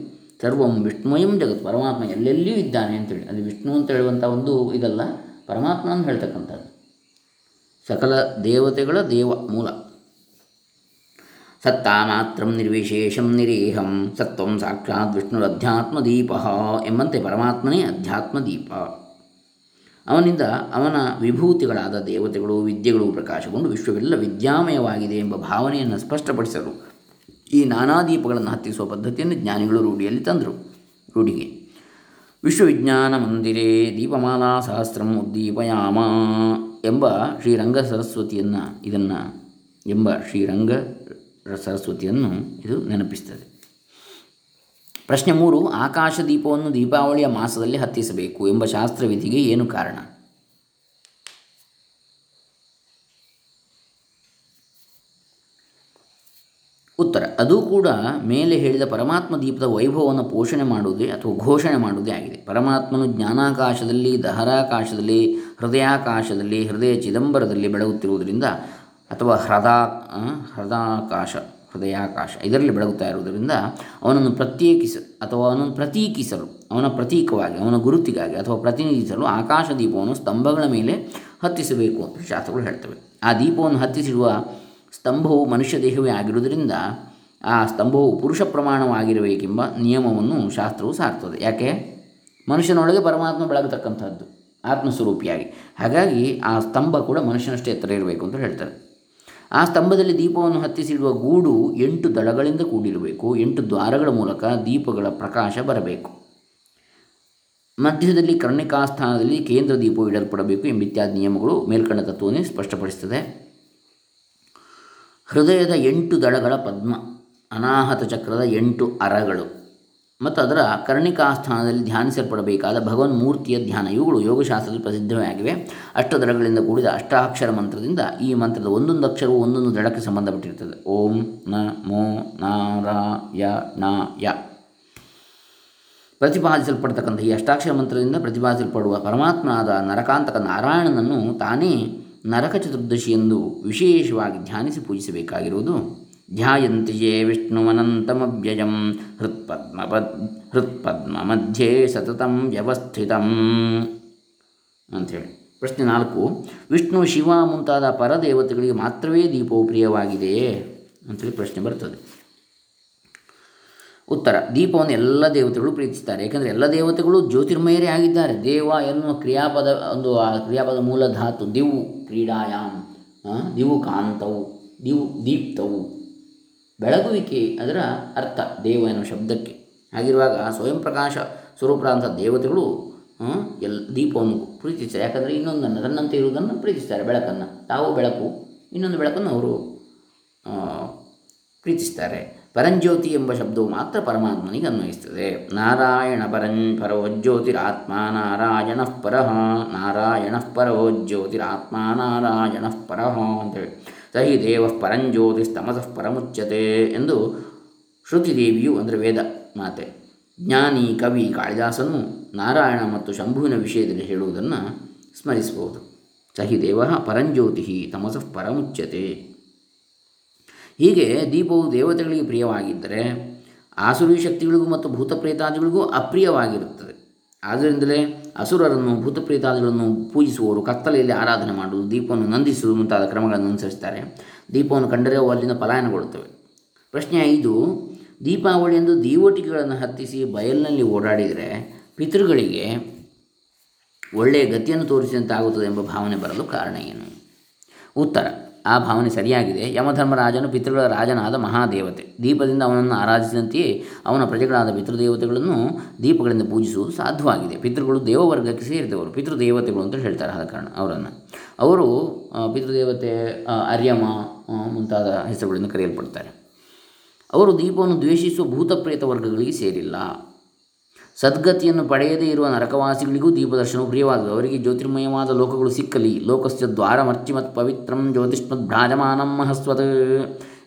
ಸರ್ವಂ ವಿಷ್ಣುಮಯಂ ಜಗತ್, ಪರಮಾತ್ಮ ಎಲ್ಲೆಲ್ಲಿಯೂ ಇದ್ದಾನೆ ಅಂತೇಳಿ. ಅಲ್ಲಿ ವಿಷ್ಣು ಅಂತ ಹೇಳುವಂಥ ಒಂದು ಇದಲ್ಲ. ಪರಮಾತ್ಮ ಅಂತ ಹೇಳ್ತಕ್ಕಂಥದ್ದು. ಸಕಲ ದೇವತೆಗಳ ದೇವ ಮೂಲ. ಸತ್ತಾ ಮಾತ್ರ ನಿರ್ವಿಶೇಷಂ ನಿರೇಹಂ, ಸತ್ವಂ ಸಾಕ್ಷಾತ್ ವಿಷ್ಣುರಧ್ಯಾತ್ಮ ದೀಪ ಎಂಬಂತೆ ಪರಮಾತ್ಮನೇ ಅಧ್ಯಾತ್ಮ ದೀಪ ಅವನಿಂದ ಅವನ ವಿಭೂತಿಗಳಾದ ದೇವತೆಗಳು, ವಿದ್ಯೆಗಳು ಪ್ರಕಾಶಗೊಂಡು ವಿಶ್ವವೆಲ್ಲ ವಿದ್ಯಾಮಯವಾಗಿದೆ ಎಂಬ ಭಾವನೆಯನ್ನು ಸ್ಪಷ್ಟಪಡಿಸಲು ಈ ನಾನಾ ದೀಪಗಳನ್ನು ಹತ್ತಿಸುವ ಪದ್ಧತಿಯನ್ನು ಜ್ಞಾನಿಗಳು ರೂಢಿಯಲ್ಲಿ ತಂದರು. ರೂಢಿಗೆ ವಿಶ್ವವಿಜ್ಞಾನ ಮಂದಿರೇ ದೀಪಮಾಲಾ ಸಹಸ್ರಂ ಉದ್ದೀಪಯಾಮ ಎಂಬ ಶ್ರೀರಂಗ ಸರಸ್ವತಿಯನ್ನು ಇದನ್ನು ಎಂಬ ಶ್ರೀರಂಗ ಸರಸ್ವತಿಯನ್ನು ಇದು ನೆನಪಿಸ್ತದೆ. ಪ್ರಶ್ನೆ ಮೂರು ಆಕಾಶ ದೀಪವನ್ನು ದೀಪಾವಳಿಯ ಮಾಸದಲ್ಲಿ ಹತ್ತಿಸಬೇಕು ಎಂಬ ಶಾಸ್ತ್ರವಿಧಿಗೆ ಏನು ಕಾರಣ? ಉತ್ತರ. ಅದು ಕೂಡ ಮೇಲೆ ಹೇಳಿದ ಪರಮಾತ್ಮ ದೀಪದ ವೈಭವವನ್ನು ಪೋಷಣೆ ಮಾಡುವುದೇ ಅಥವಾ ಘೋಷಣೆ ಮಾಡುವುದೇ ಆಗಿದೆ. ಪರಮಾತ್ಮನು ಜ್ಞಾನಾಕಾಶದಲ್ಲಿ, ದಹರಾಕಾಶದಲ್ಲಿ, ಹೃದಯಾಕಾಶದಲ್ಲಿ, ಹೃದಯ ಚಿದಂಬರದಲ್ಲಿ ಬೆಳಗುತ್ತಿರುವುದರಿಂದ ಅಥವಾ ಹೃದಾ ಹೃದಯಾಕಾಶ ಹೃದಯಾಕಾಶ ಇದರಲ್ಲಿ ಬೆಳಗುತ್ತಾ ಇರುವುದರಿಂದ ಅವನನ್ನು ಪ್ರತ್ಯೇಕಿಸ, ಅಥವಾ ಅವನನ್ನು ಪ್ರತೀಕಿಸಲು, ಅವನ ಪ್ರತೀಕವಾಗಿ, ಅವನ ಗುರುತಿಗಾಗಿ ಅಥವಾ ಪ್ರತಿನಿಧಿಸಲು ಆಕಾಶ ದೀಪವನ್ನು ಸ್ತಂಭಗಳ ಮೇಲೆ ಹತ್ತಿಸಬೇಕು ಅಂತ ಶಾಸ್ತ್ರಗಳು ಹೇಳ್ತವೆ. ಆ ದೀಪವನ್ನು ಹತ್ತಿಸಿರುವ ಸ್ತಂಭವು ಮನುಷ್ಯ ದೇಹವೇ ಆಗಿರುವುದರಿಂದ ಆ ಸ್ತಂಭವು ಪುರುಷ ಪ್ರಮಾಣವಾಗಿರಬೇಕೆಂಬ ನಿಯಮವನ್ನು ಶಾಸ್ತ್ರವು ಸಾರ್ತದೆ. ಯಾಕೆ? ಮನುಷ್ಯನೊಳಗೆ ಪರಮಾತ್ಮ ಬೆಳಗತಕ್ಕಂಥದ್ದು, ಆತ್ಮಸ್ವರೂಪಿಯಾಗಿ. ಹಾಗಾಗಿ ಆ ಸ್ತಂಭ ಕೂಡ ಮನುಷ್ಯನಷ್ಟೇ ಎತ್ತರ ಇರಬೇಕು ಅಂತ ಹೇಳ್ತಾರೆ. ಆ ಸ್ತಂಭದಲ್ಲಿ ದೀಪವನ್ನು ಹತ್ತಿಸಿಡುವ ಗೂಡು ಎಂಟು ದಳಗಳಿಂದ ಕೂಡಿರಬೇಕು, ಎಂಟು ದ್ವಾರಗಳ ಮೂಲಕ ದೀಪಗಳ ಪ್ರಕಾಶ ಬರಬೇಕು. ಮಧ್ಯದಲ್ಲಿ ಕರ್ಣಿಕಾಸ್ಥಾನದಲ್ಲಿ ಕೇಂದ್ರ ದೀಪವು ಇಡಲ್ಪಡಬೇಕು ಎಂಬಿತ್ಯಾದಿ ನಿಯಮಗಳು ಮೇಲ್ಕಂಡ ತತ್ವವನ್ನೇ ಸ್ಪಷ್ಟಪಡಿಸ್ತದೆ. ಹೃದಯದ ಎಂಟು ದಳಗಳ ಪದ್ಮ, ಅನಾಹತ ಚಕ್ರದ ಎಂಟು ಅರಗಳು. ಮತ್ತು ಅದರ ಕರ್ಣಿಕಾಸ್ಥಾನದಲ್ಲಿ ಧ್ಯಾನಿಸಲ್ಪಡಬೇಕಾದ ಭಗವನ್ ಮೂರ್ತಿಯ ಧ್ಯಾನ. ಇವುಗಳು ಯೋಗಶಾಸ್ತ್ರದಲ್ಲಿ ಪ್ರಸಿದ್ಧವಾಗಿವೆ. ಅಷ್ಟದಳಗಳಿಂದ ಕೂಡಿದ ಅಷ್ಟಾಕ್ಷರ ಮಂತ್ರದಿಂದ ಈ ಮಂತ್ರದ ಒಂದೊಂದು ಅಕ್ಷರವು ಒಂದೊಂದು ದಳಕ್ಕೆ ಸಂಬಂಧಪಟ್ಟಿರ್ತದೆ. ಓಂ ನ ಮೋ ನ ರ ಯ ನ ಯ ಪ್ರತಿಪಾದಿಸಲ್ಪಡ್ತಕ್ಕಂಥ ಈ ಅಷ್ಟಾಕ್ಷರ ಮಂತ್ರದಿಂದ ಪ್ರತಿಪಾದಿಸಲ್ಪಡುವ ಪರಮಾತ್ಮನಾದ ನರಕಾಂತಕ ನಾರಾಯಣನನ್ನು ತಾನೇ ನರಕ ಚತುರ್ದಶಿ ಎಂದು ವಿಶೇಷವಾಗಿ ಧ್ಯಾನಿಸಿ ಪೂಜಿಸಬೇಕಾಗಿರುವುದು. ಧ್ಯಾಯಂತಿಯೇ ವಿಷ್ಣು ವಿಷ್ಣುವನಂತಮವ್ಯಯಂ ಹೃತ್ಪದ್ಮ ಹೃತ್ಪದ್ಮ ಮಧ್ಯೆ ಸತತಂ ವ್ಯವಸ್ಥಿತಂ. ಅಂಥೇಳಿ ಪ್ರಶ್ನೆ ನಾಲ್ಕು. ವಿಷ್ಣು ಶಿವ ಮುಂತಾದ ಪರದೇವತೆಗಳಿಗೆ ಮಾತ್ರವೇ ದೀಪವು ಪ್ರಿಯವಾಗಿದೆಯೇ? ಅಂತೇಳಿ ಪ್ರಶ್ನೆ ಬರ್ತದೆ. ಉತ್ತರ. ದೀಪವನ್ನು ಎಲ್ಲ ದೇವತೆಗಳು ಪ್ರೀತಿಸ್ತಾರೆ ಏಕೆಂದರೆ ಎಲ್ಲ ದೇವತೆಗಳು ಜ್ಯೋತಿರ್ಮಯರೇ ಆಗಿದ್ದಾರೆ. ದೇವ ಎನ್ನುವ ಕ್ರಿಯಾಪದ, ಒಂದು, ಆ, ಕ್ರಿಯಾಪದ ಮೂಲ ಧಾತು ದಿವು ಕ್ರೀಡಾಯಾಮ್ ದಿವು ಕಾಂತವು, ದಿವು ದೀಪ್ತವು. ಬೆಳಗುವಿಕೆ ಅದರ ಅರ್ಥ ದೇವ ಎನ್ನುವ ಶಬ್ದಕ್ಕೆ. ಹಾಗಿರುವಾಗ ಸ್ವಯಂ ಪ್ರಕಾಶ ಸ್ವರೂಪರಾದಂಥ ದೇವತೆಗಳು ಎಲ್, ದೀಪವನ್ನು ಪ್ರೀತಿಸ್ತಾರೆ ಯಾಕಂದರೆ ಇನ್ನೊಂದನ್ನು, ತನ್ನಂತೆ ಇರುವುದನ್ನು ಪ್ರೀತಿಸ್ತಾರೆ ಬೆಳಕನ್ನು. ತಾವು ಬೆಳಕು, ಇನ್ನೊಂದು ಬೆಳಕನ್ನು ಅವರು ಪ್ರೀತಿಸ್ತಾರೆ ಪರಂಜ್ಯೋತಿ ಎಂಬ ಶಬ್ದವು ಮಾತ್ರ ಪರಮಾತ್ಮನಿಗೆ ಅನ್ವಯಿಸ್ತದೆ ನಾರಾಯಣ ಪರಂ ಪರೋ ಜ್ಯೋತಿರಾತ್ಮ ನಾರಾಯಣ ಪರಃ, ನಾರಾಯಣ ಪರೋ ಜ್ಯೋತಿರಾತ್ಮ ನಾರಾಯಣ ಪರಃ ಅಂತೇಳಿ ಸಹಿ ದೇವ ಪರಂಜ್ಯೋತಿಸ್ತಮಸಃ ಪರಮುಚ್ಯತೆ ಎಂದು ಶ್ರುತಿದೇವಿಯು ಅಂದರೆ ವೇದ ಮಾತೆ, ಜ್ಞಾನಿ, ಕವಿ, ಕಾಳಿದಾಸನು ನಾರಾಯಣ ಮತ್ತು ಶಂಭುವಿನ ವಿಷಯದಲ್ಲಿ ಹೇಳುವುದನ್ನು ಸ್ಮರಿಸಬಹುದು. ಸಹಿ ದೇವ ಪರಂಜ್ಯೋತಿ ತಮಸಃ ಪರಮುಚ್ಯತೆ. ಹೀಗೆ ದೀಪವು ದೇವತೆಗಳಿಗೆ ಪ್ರಿಯವಾಗಿದ್ದರೆ ಆಸುರಿ ಶಕ್ತಿಗಳಿಗೂ ಮತ್ತು ಭೂತಪ್ರೇತಾದಿಗಳಿಗೂ ಅಪ್ರಿಯವಾಗಿರುತ್ತದೆ. ಆದ್ದರಿಂದಲೇ ಅಸುರರನ್ನು, ಭೂತಪ್ರೇತಾದಿಗಳನ್ನು ಪೂಜಿಸುವವರು ಕತ್ತಲೆಯಲ್ಲಿ ಆರಾಧನೆ ಮಾಡುವುದು, ದೀಪವನ್ನು ನಂದಿಸುವುದು ಮುಂತಾದ ಕ್ರಮಗಳನ್ನು ಅನುಸರಿಸ್ತಾರೆ ದೀಪವನ್ನು ಕಂಡರೆ ಅವು ಅಲ್ಲಿಂದ ಪಲಾಯನಗೊಳ್ಳುತ್ತವೆ. ಪ್ರಶ್ನೆ ಐದು ದೀಪಾವಳಿಯಂದು ದೀವಟಿಕೆಗಳನ್ನು ಹತ್ತಿಸಿ ಬಯಲಿನಲ್ಲಿ ಓಡಾಡಿದರೆ ಪಿತೃಗಳಿಗೆ ಒಳ್ಳೆಯ ಗತಿಯನ್ನು ತೋರಿಸಿದಂತಾಗುತ್ತದೆ ಎಂಬ ಭಾವನೆ ಬರಲು ಕಾರಣ ಏನು? ಉತ್ತರ ಆ ಭಾವನೆ ಸರಿಯಾಗಿದೆ. ಯಮಧರ್ಮರಾಜನು ಪಿತೃಗಳ ರಾಜನಾದ ಮಹಾದೇವತೆ. ದೀಪದಿಂದ ಅವನನ್ನು ಆರಾಧಿಸಿದಂತೆಯೇ ಅವನ ಪ್ರಜೆಗಳಾದ ಪಿತೃದೇವತೆಗಳನ್ನು ದೀಪಗಳಿಂದ ಪೂಜಿಸುವುದು ಸಾಧ್ಯವಾಗಿದೆ. ಪಿತೃಗಳು ದೇವವರ್ಗಕ್ಕೆ ಸೇರಿದವರು. ಪಿತೃದೇವತೆಗಳು ಅಂತ ಹೇಳ್ತಾರೆ ಆದ ಕಾರಣ ಅವರನ್ನು. ಅವರು ಪಿತೃದೇವತೆ ಅರ್ಯಮ ಮುಂತಾದ ಹೆಸರುಗಳಿಂದ ಕರೆಯಲ್ಪಡ್ತಾರೆ ಅವರು ದೀಪವನ್ನು ದ್ವೇಷಿಸುವ ಭೂತಪ್ರೇತ ವರ್ಗಗಳಿಗೆ ಸೇರಿಲ್ಲ. ಸದ್ಗತಿಯನ್ನು ಪಡೆಯದೇ ಇರುವ ನರಕವಾಸಿಗಳಿಗೂ ದೀಪದರ್ಶನವು ಪ್ರಿಯವಾದುದು. ಅವರಿಗೆ ಜ್ಯೋತಿರ್ಮಯವಾದ ಲೋಕಗಳು ಸಿಕ್ಕಲಿ. ಲೋಕಸ್ಯ ದ್ವಾರ ದ್ವಾರಮರ್ಚಿಮತ್ ಪವಿತ್ರಂ ಜ್ಯೋತಿಷ್ಮತ್ ಭ್ರಾಜಮಾನಂ ಮಹಸ್ವತ್.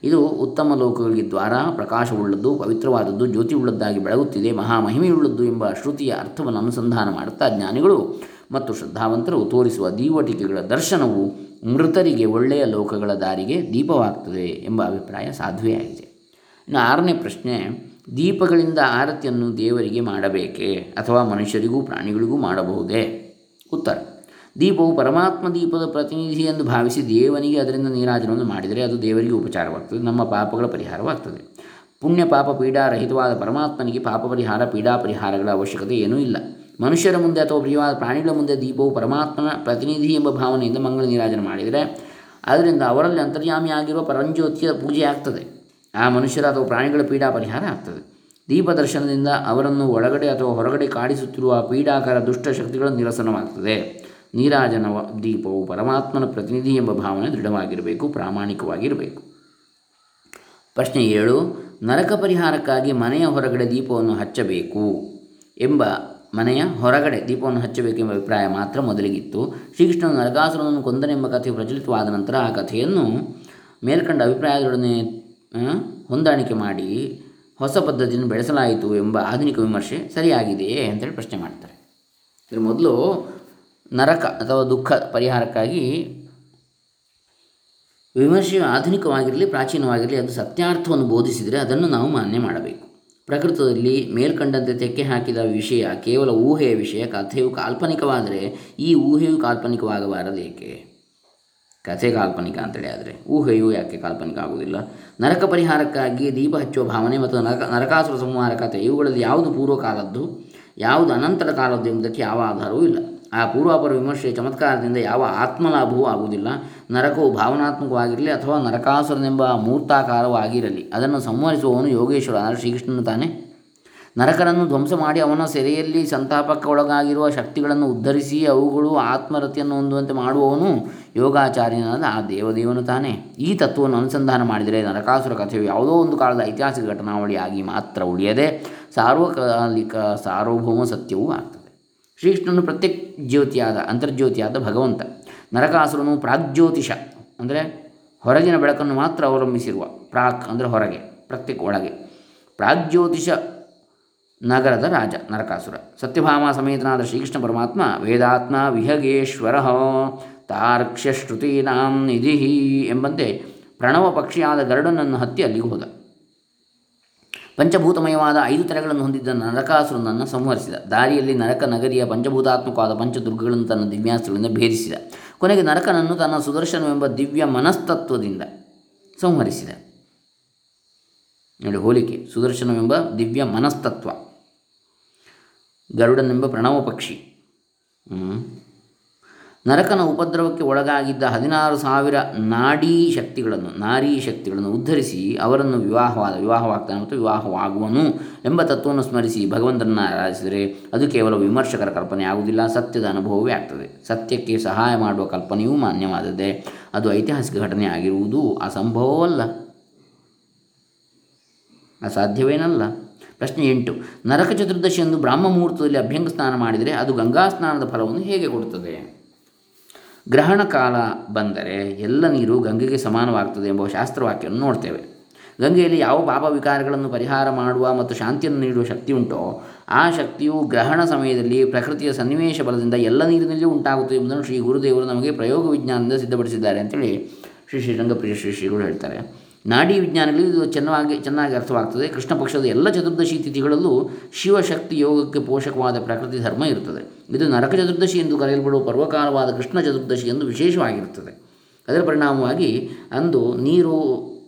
ಇದು ಉತ್ತಮ ಲೋಕಗಳಿಗೆ ದ್ವಾರ, ಪ್ರಕಾಶವುಳ್ಳದ್ದು, ಪವಿತ್ರವಾದದ್ದು ಜ್ಯೋತಿಯುಳ್ಳದ್ದಾಗಿ ಬೆಳಗುತ್ತಿದೆ. ಮಹಾಮಹಿಮೆಯುಳ್ಳದ್ದು ಎಂಬ ಶ್ರುತಿಯ ಅರ್ಥವನ್ನು ಅನುಸಂಧಾನ ಮಾಡುತ್ತಾ ಜ್ಞಾನಿಗಳು ಮತ್ತು ಶ್ರದ್ಧಾವಂತರು ತೋರಿಸುವ ದೀವಟಿಕೆಗಳ ದರ್ಶನವು ಮೃತರಿಗೆ ಒಳ್ಳೆಯ ಲೋಕಗಳ ದಾರಿಗೆ ದೀಪವಾಗ್ತದೆ ಎಂಬ ಅಭಿಪ್ರಾಯ ಸಾಧುವೇ ಆಗಿದೆ ಇನ್ನು ಆರನೇ ಪ್ರಶ್ನೆ ದೀಪಗಳಿಂದ ಆರತಿಯನ್ನು ದೇವರಿಗೆ ಮಾಡಬೇಕೇ ಅಥವಾ ಮನುಷ್ಯರಿಗೂ ಪ್ರಾಣಿಗಳಿಗೂ ಮಾಡಬಹುದೇ? ಉತ್ತರ. ದೀಪವು ಪರಮಾತ್ಮ ದೀಪದ ಪ್ರತಿನಿಧಿ ಎಂದು ಭಾವಿಸಿ ದೇವನಿಗೆ ಅದರಿಂದ ನೀರಾಜನವನ್ನು ಮಾಡಿದರೆ ಅದು ದೇವರಿಗೆ ಉಪಚಾರವಾಗ್ತದೆ. ನಮ್ಮ ಪಾಪಗಳ ಪರಿಹಾರವಾಗ್ತದೆ. ಪುಣ್ಯ ಪಾಪ ಪೀಡಾರಹಿತವಾದ ಪರಮಾತ್ಮನಿಗೆ ಪಾಪ ಪರಿಹಾರ ಪೀಡಾ ಪರಿಹಾರಗಳ ಅವಶ್ಯಕತೆ ಏನೂ ಇಲ್ಲ. ಮನುಷ್ಯರ ಮುಂದೆ ಅಥವಾ ಪ್ರಿಯವಾದ ಪ್ರಾಣಿಗಳ ಮುಂದೆ ದೀಪವು ಪರಮಾತ್ಮನ ಪ್ರತಿನಿಧಿ ಎಂಬ ಭಾವನೆಯಿಂದ ಮಂಗಳ ನೀರಾಜನ ಮಾಡಿದರೆ, ಅದರಿಂದ ಅವರಲ್ಲಿ ಅಂತರ್ಯಾಮಿಯಾಗಿರುವ ಪರಂಜ್ಯೋತಿಯ ಪೂಜೆ ಆಗ್ತದೆ ಆ ಮನುಷ್ಯರ ಅಥವಾ ಪ್ರಾಣಿಗಳ ಪೀಡಾ ಪರಿಹಾರ ಆಗ್ತದೆ. ದೀಪ ದರ್ಶನದಿಂದ ಅವರನ್ನು ಒಳಗಡೆ ಅಥವಾ ಹೊರಗಡೆ ಕಾಡಿಸುತ್ತಿರುವ ಪೀಡಾಕಾರ ದುಷ್ಟ ಶಕ್ತಿಗಳ ನಿರಸನವಾಗ್ತದೆ. ನೀರಾಜನ ದೀಪವು ಪರಮಾತ್ಮನ ಪ್ರತಿನಿಧಿ ಎಂಬ ಭಾವನೆ ದೃಢವಾಗಿರಬೇಕು, ಪ್ರಾಮಾಣಿಕವಾಗಿರಬೇಕು. ಪ್ರಶ್ನೆ ಏಳು, ನರಕ ಪರಿಹಾರಕ್ಕಾಗಿ ಮನೆಯ ಹೊರಗಡೆ ದೀಪವನ್ನು ಹಚ್ಚಬೇಕು ಎಂಬ ಮನೆಯ ಹೊರಗಡೆ ದೀಪವನ್ನು ಹಚ್ಚಬೇಕು ಎಂಬ ಅಭಿಪ್ರಾಯ ಮಾತ್ರ ಮೊದಲಿಗಿತ್ತು. ಶ್ರೀಕೃಷ್ಣನು ನರಕಾಸುರನನ್ನು ಕೊಂದನೆಂಬ ಕಥೆಯು ಪ್ರಚಲಿತವಾದ ನಂತರ ಆ ಕಥೆಯನ್ನು ಮೇಲ್ಕಂಡ ಅಭಿಪ್ರಾಯದೊಡನೆ ಹೊಂದಾಣಿಕೆ ಮಾಡಿ ಹೊಸ ಪದ್ಧತಿಯನ್ನು ಬೆಳೆಸಲಾಯಿತು ಎಂಬ ಆಧುನಿಕ ವಿಮರ್ಶೆ ಸರಿಯಾಗಿದೆಯೇ ಅಂತೇಳಿ ಪ್ರಶ್ನೆ ಮಾಡ್ತಾರೆ. ಇದರ ಮೊದಲು ನರಕ ಅಥವಾ ದುಃಖ ಪರಿಹಾರಕ್ಕಾಗಿ ವಿಮರ್ಶೆಯು ಆಧುನಿಕವಾಗಿರಲಿ ಪ್ರಾಚೀನವಾಗಿರಲಿ ಅದು ಸತ್ಯಾರ್ಥವನ್ನು ಬೋಧಿಸಿದರೆ ಅದನ್ನು ನಾವು ಮಾನ್ಯ ಮಾಡಬೇಕು. ಪ್ರಕೃತದಲ್ಲಿ ಮೇಲ್ಕಂಡಂತೆ ತೆಕ್ಕೆ ಹಾಕಿದ ವಿಷಯ ಕೇವಲ ಊಹೆಯ ವಿಷಯ, ಕಥೆಯು ಕಾಲ್ಪನಿಕವಾದರೆ ಈ ಊಹೆಯು ಕಾಲ್ಪನಿಕವಾಗಬಾರದೇಕೆ ಕಥೆ ಕಾಲ್ಪನಿಕ ಅಂತೇಳಿ ಆದರೆ, ಊಹೆಯು ಯಾಕೆ ಕಾಲ್ಪನಿಕ ಆಗುವುದಿಲ್ಲ? ನರಕ ಪರಿಹಾರಕ್ಕಾಗಿ ದೀಪ ಹಚ್ಚುವ ಭಾವನೆ ಮತ್ತು ನರಕ, ನರಕಾಸುರ ಸಂಹಾರ ಕಥೆ, ಇವುಗಳಲ್ಲಿ ಯಾವುದು ಪೂರ್ವಕಾಲದ್ದು ಯಾವುದು ಅನಂತರ ಕಾಲದ್ದು ಎಂಬುದಕ್ಕೆ ಯಾವ ಆಧಾರವೂ ಇಲ್ಲ. ಆ ಪೂರ್ವಾಪರ ವಿಮರ್ಶೆಯ ಚಮತ್ಕಾರದಿಂದ ಯಾವ ಆತ್ಮಲಾಭವೂ ಆಗುವುದಿಲ್ಲ. ನರಕವು ಭಾವನಾತ್ಮಕವಾಗಿರಲಿ ಅಥವಾ ನರಕಾಸುರನೆಂಬ ಮೂರ್ತಾಕಾರವೂ ಆಗಿರಲಿ, ಅದನ್ನು ಸಂಹರಿಸುವವನು ಯೋಗೇಶ್ವರ ಶ್ರೀಕೃಷ್ಣನು ತಾನೇ? ನರಕನನ್ನು ಧ್ವಂಸ ಮಾಡಿ ಅವನ ಸೆರೆಯಲ್ಲಿ ಸಂತಾಪಕ್ಕೊಳಗಾಗಿರುವ ಶಕ್ತಿಗಳನ್ನು ಉದ್ಧರಿಸಿ ಅವುಗಳು ಆತ್ಮರತಿಯನ್ನು ಹೊಂದುವಂತೆ ಮಾಡುವವನು ಯೋಗಾಚಾರ್ಯನಾದ ಆ ದೇವದೇವನು ತಾನೇ. ಈ ತತ್ವವನ್ನು ಅನುಸಂಧಾನ ಮಾಡಿದರೆ ನರಕಾಸುರ ಕಥೆಯು ಯಾವುದೋ ಒಂದು ಕಾಲದ ಐತಿಹಾಸಿಕ ಘಟನಾವಳಿಯಾಗಿ ಮಾತ್ರ ಉಳಿಯದೆ ಸಾರ್ವಕಾಲಿಕ ಸಾರ್ವಭೌಮ ಸತ್ಯವೂ ಆಗ್ತದೆ. ಶ್ರೀಕೃಷ್ಣನು ಪ್ರತ್ಯಕ್ ಜ್ಯೋತಿಯಾದ, ಅಂತರ್ಜ್ಯೋತಿಯಾದ ಭಗವಂತ. ನರಕಾಸುರನು ಪ್ರಾಗ್ಜ್ಯೋತಿಷ, ಅಂದರೆ ಹೊರಗಿನ ಬೆಳಕನ್ನು ಮಾತ್ರ ಅವಲಂಬಿಸಿರುವ ಪ್ರಾಕ್ ಅಂದರೆ ಹೊರಗೆ, ಪ್ರತ್ಯಕ್ ಒಳಗೆ. ಪ್ರಾಗ್ಜ್ಯೋತಿಷ ನಗರದ ರಾಜ ನರಕಾಸುರ. ಸತ್ಯಭಾಮ ಸಮೇತನಾದ ಶ್ರೀಕೃಷ್ಣ ಪರಮಾತ್ಮ, ವೇದಾತ್ಮ ವಿಹಗೇಶ್ವರ ತಾರ್ಕ್ಷ್ಯಶ್ರುತೀನಾಂ ನಿಧಿ ಎಂಬಂತೆ ಪ್ರಣವ ಪಕ್ಷಿಯಾದ ಗರುಡನನ್ನು ಹತ್ತಿ ಅಲ್ಲಿಗೆ ಹೋದ. ಪಂಚಭೂತಮಯವಾದ ಐದು ತೆರೆಗಳನ್ನು ಹೊಂದಿದ್ದ ನರಕಾಸುರನನ್ನು ಸಂಹರಿಸಿದ. ದಾರಿಯಲ್ಲಿ ನರಕ ನಗರಿಯ ಪಂಚಭೂತಾತ್ಮಕವಾದ ಪಂಚದುರ್ಗಗಳನ್ನು ತನ್ನ ದಿವ್ಯಾಸ್ತ್ರಗಳಿಂದ ಭೇದಿಸಿದ. ಕೊನೆಗೆ ನರಕನನ್ನು ತನ್ನ ಸುದರ್ಶನವೆಂಬ ದಿವ್ಯ ಮನಸ್ತತ್ವದಿಂದ ಸಂಹರಿಸಿದ. ನೋಡಿ, ಹೋಲಿಕೆ. ಸುದರ್ಶನವೆಂಬ ದಿವ್ಯ ಮನಸ್ತತ್ವ. ಗರುಡನೆಂಬ ಪ್ರಣವ ಪಕ್ಷಿ. ನರಕನ ಉಪದ್ರವಕ್ಕೆ ಒಳಗಾಗಿದ್ದ ಹದಿನಾರು ಸಾವಿರ ನಾಡೀ ಶಕ್ತಿಗಳನ್ನು, ನಾರೀ ಶಕ್ತಿಗಳನ್ನು ಉದ್ಧರಿಸಿ ಅವರನ್ನು ವಿವಾಹವಾದ, ವಿವಾಹವಾಗ್ತಾನೆ ಮತ್ತು ವಿವಾಹವಾಗುವನು ಎಂಬ ತತ್ವವನ್ನು ಸ್ಮರಿಸಿ ಭಗವಂತನನ್ನು ಆರಾಧಿಸಿದರೆ ಅದು ಕೇವಲ ವಿಮರ್ಶಕರ ಕಲ್ಪನೆ ಆಗುವುದಿಲ್ಲ ಸತ್ಯದ ಅನುಭವವೇ ಆಗ್ತದೆ. ಸತ್ಯಕ್ಕೆ ಸಹಾಯ ಮಾಡುವ ಕಲ್ಪನೆಯೂ ಮಾನ್ಯವಾದದ್ದೇ. ಅದು ಐತಿಹಾಸಿಕ ಘಟನೆ ಆಗಿರುವುದು ಅಸಂಭವವಲ್ಲ. ಅಸಾಧ್ಯವೇನಲ್ಲ. ಪ್ರಶ್ನೆ ಎಂಟು, ನರಕ ಚತುರ್ದಶಿ ಎಂದು ಬ್ರಾಹ್ಮ ಮುಹೂರ್ತದಲ್ಲಿ ಅಭ್ಯಂಗ ಸ್ನಾನ ಮಾಡಿದರೆ ಅದು ಗಂಗಾ ಸ್ನಾನದ ಫಲವನ್ನು ಹೇಗೆ ಕೊಡುತ್ತದೆ? ಗ್ರಹಣ ಕಾಲ ಬಂದರೆ ಎಲ್ಲ ನೀರು ಗಂಗೆಗೆ ಸಮಾನವಾಗ್ತದೆ ಎಂಬ ಶಾಸ್ತ್ರವಾಕ್ಯವನ್ನು ನೋಡ್ತೇವೆ. ಗಂಗೆಯಲ್ಲಿ ಯಾವ ಪಾಪ ವಿಕಾರಗಳನ್ನು ಪರಿಹಾರ ಮಾಡುವ ಮತ್ತು ಶಾಂತಿಯನ್ನು ನೀಡುವ ಶಕ್ತಿ ಉಂಟೋ, ಆ ಶಕ್ತಿಯು ಗ್ರಹಣ ಸಮಯದಲ್ಲಿ ಪ್ರಕೃತಿಯ ಸನ್ನಿವೇಶ ಬಲದಿಂದ ಎಲ್ಲ ನೀರಿನಲ್ಲಿಯೂ ಉಂಟಾಗುತ್ತದೆ ಎಂಬುದನ್ನು ಶ್ರೀ ಗುರುದೇವರು ನಮಗೆ ಪ್ರಯೋಗ ವಿಜ್ಞಾನದಿಂದ ಸಿದ್ಧಪಡಿಸಿದ್ದಾರೆ ಅಂತೇಳಿ ಶ್ರೀ ಶ್ರೀರಂಗಪ್ರಿಯ ಶ್ರೀ ಶ್ರೀಗಳು ಹೇಳ್ತಾರೆ. ನಾಡಿ ವಿಜ್ಞಾನಗಳು ಇದು ಚೆನ್ನಾಗಿ ಚೆನ್ನಾಗಿ ಅರ್ಥವಾಗ್ತದೆ. ಕೃಷ್ಣ ಪಕ್ಷದ ಎಲ್ಲ ಚತುರ್ದಶಿ ತಿಥಿಗಳಲ್ಲೂ ಶಿವಶಕ್ತಿ ಯೋಗಕ್ಕೆ ಪೋಷಕವಾದ ಪ್ರಕೃತಿ ಧರ್ಮ ಇರುತ್ತದೆ ಇದು ನರಕ ಚತುರ್ದಶಿ ಎಂದು ಕರೆಯಲ್ಪಡುವ ಪರ್ವಕಾಲವಾದ ಕೃಷ್ಣ ಚತುರ್ದಶಿ ಎಂದು ವಿಶೇಷವಾಗಿರುತ್ತದೆ. ಅದರ ಪರಿಣಾಮವಾಗಿ ಅಂದು ನೀರು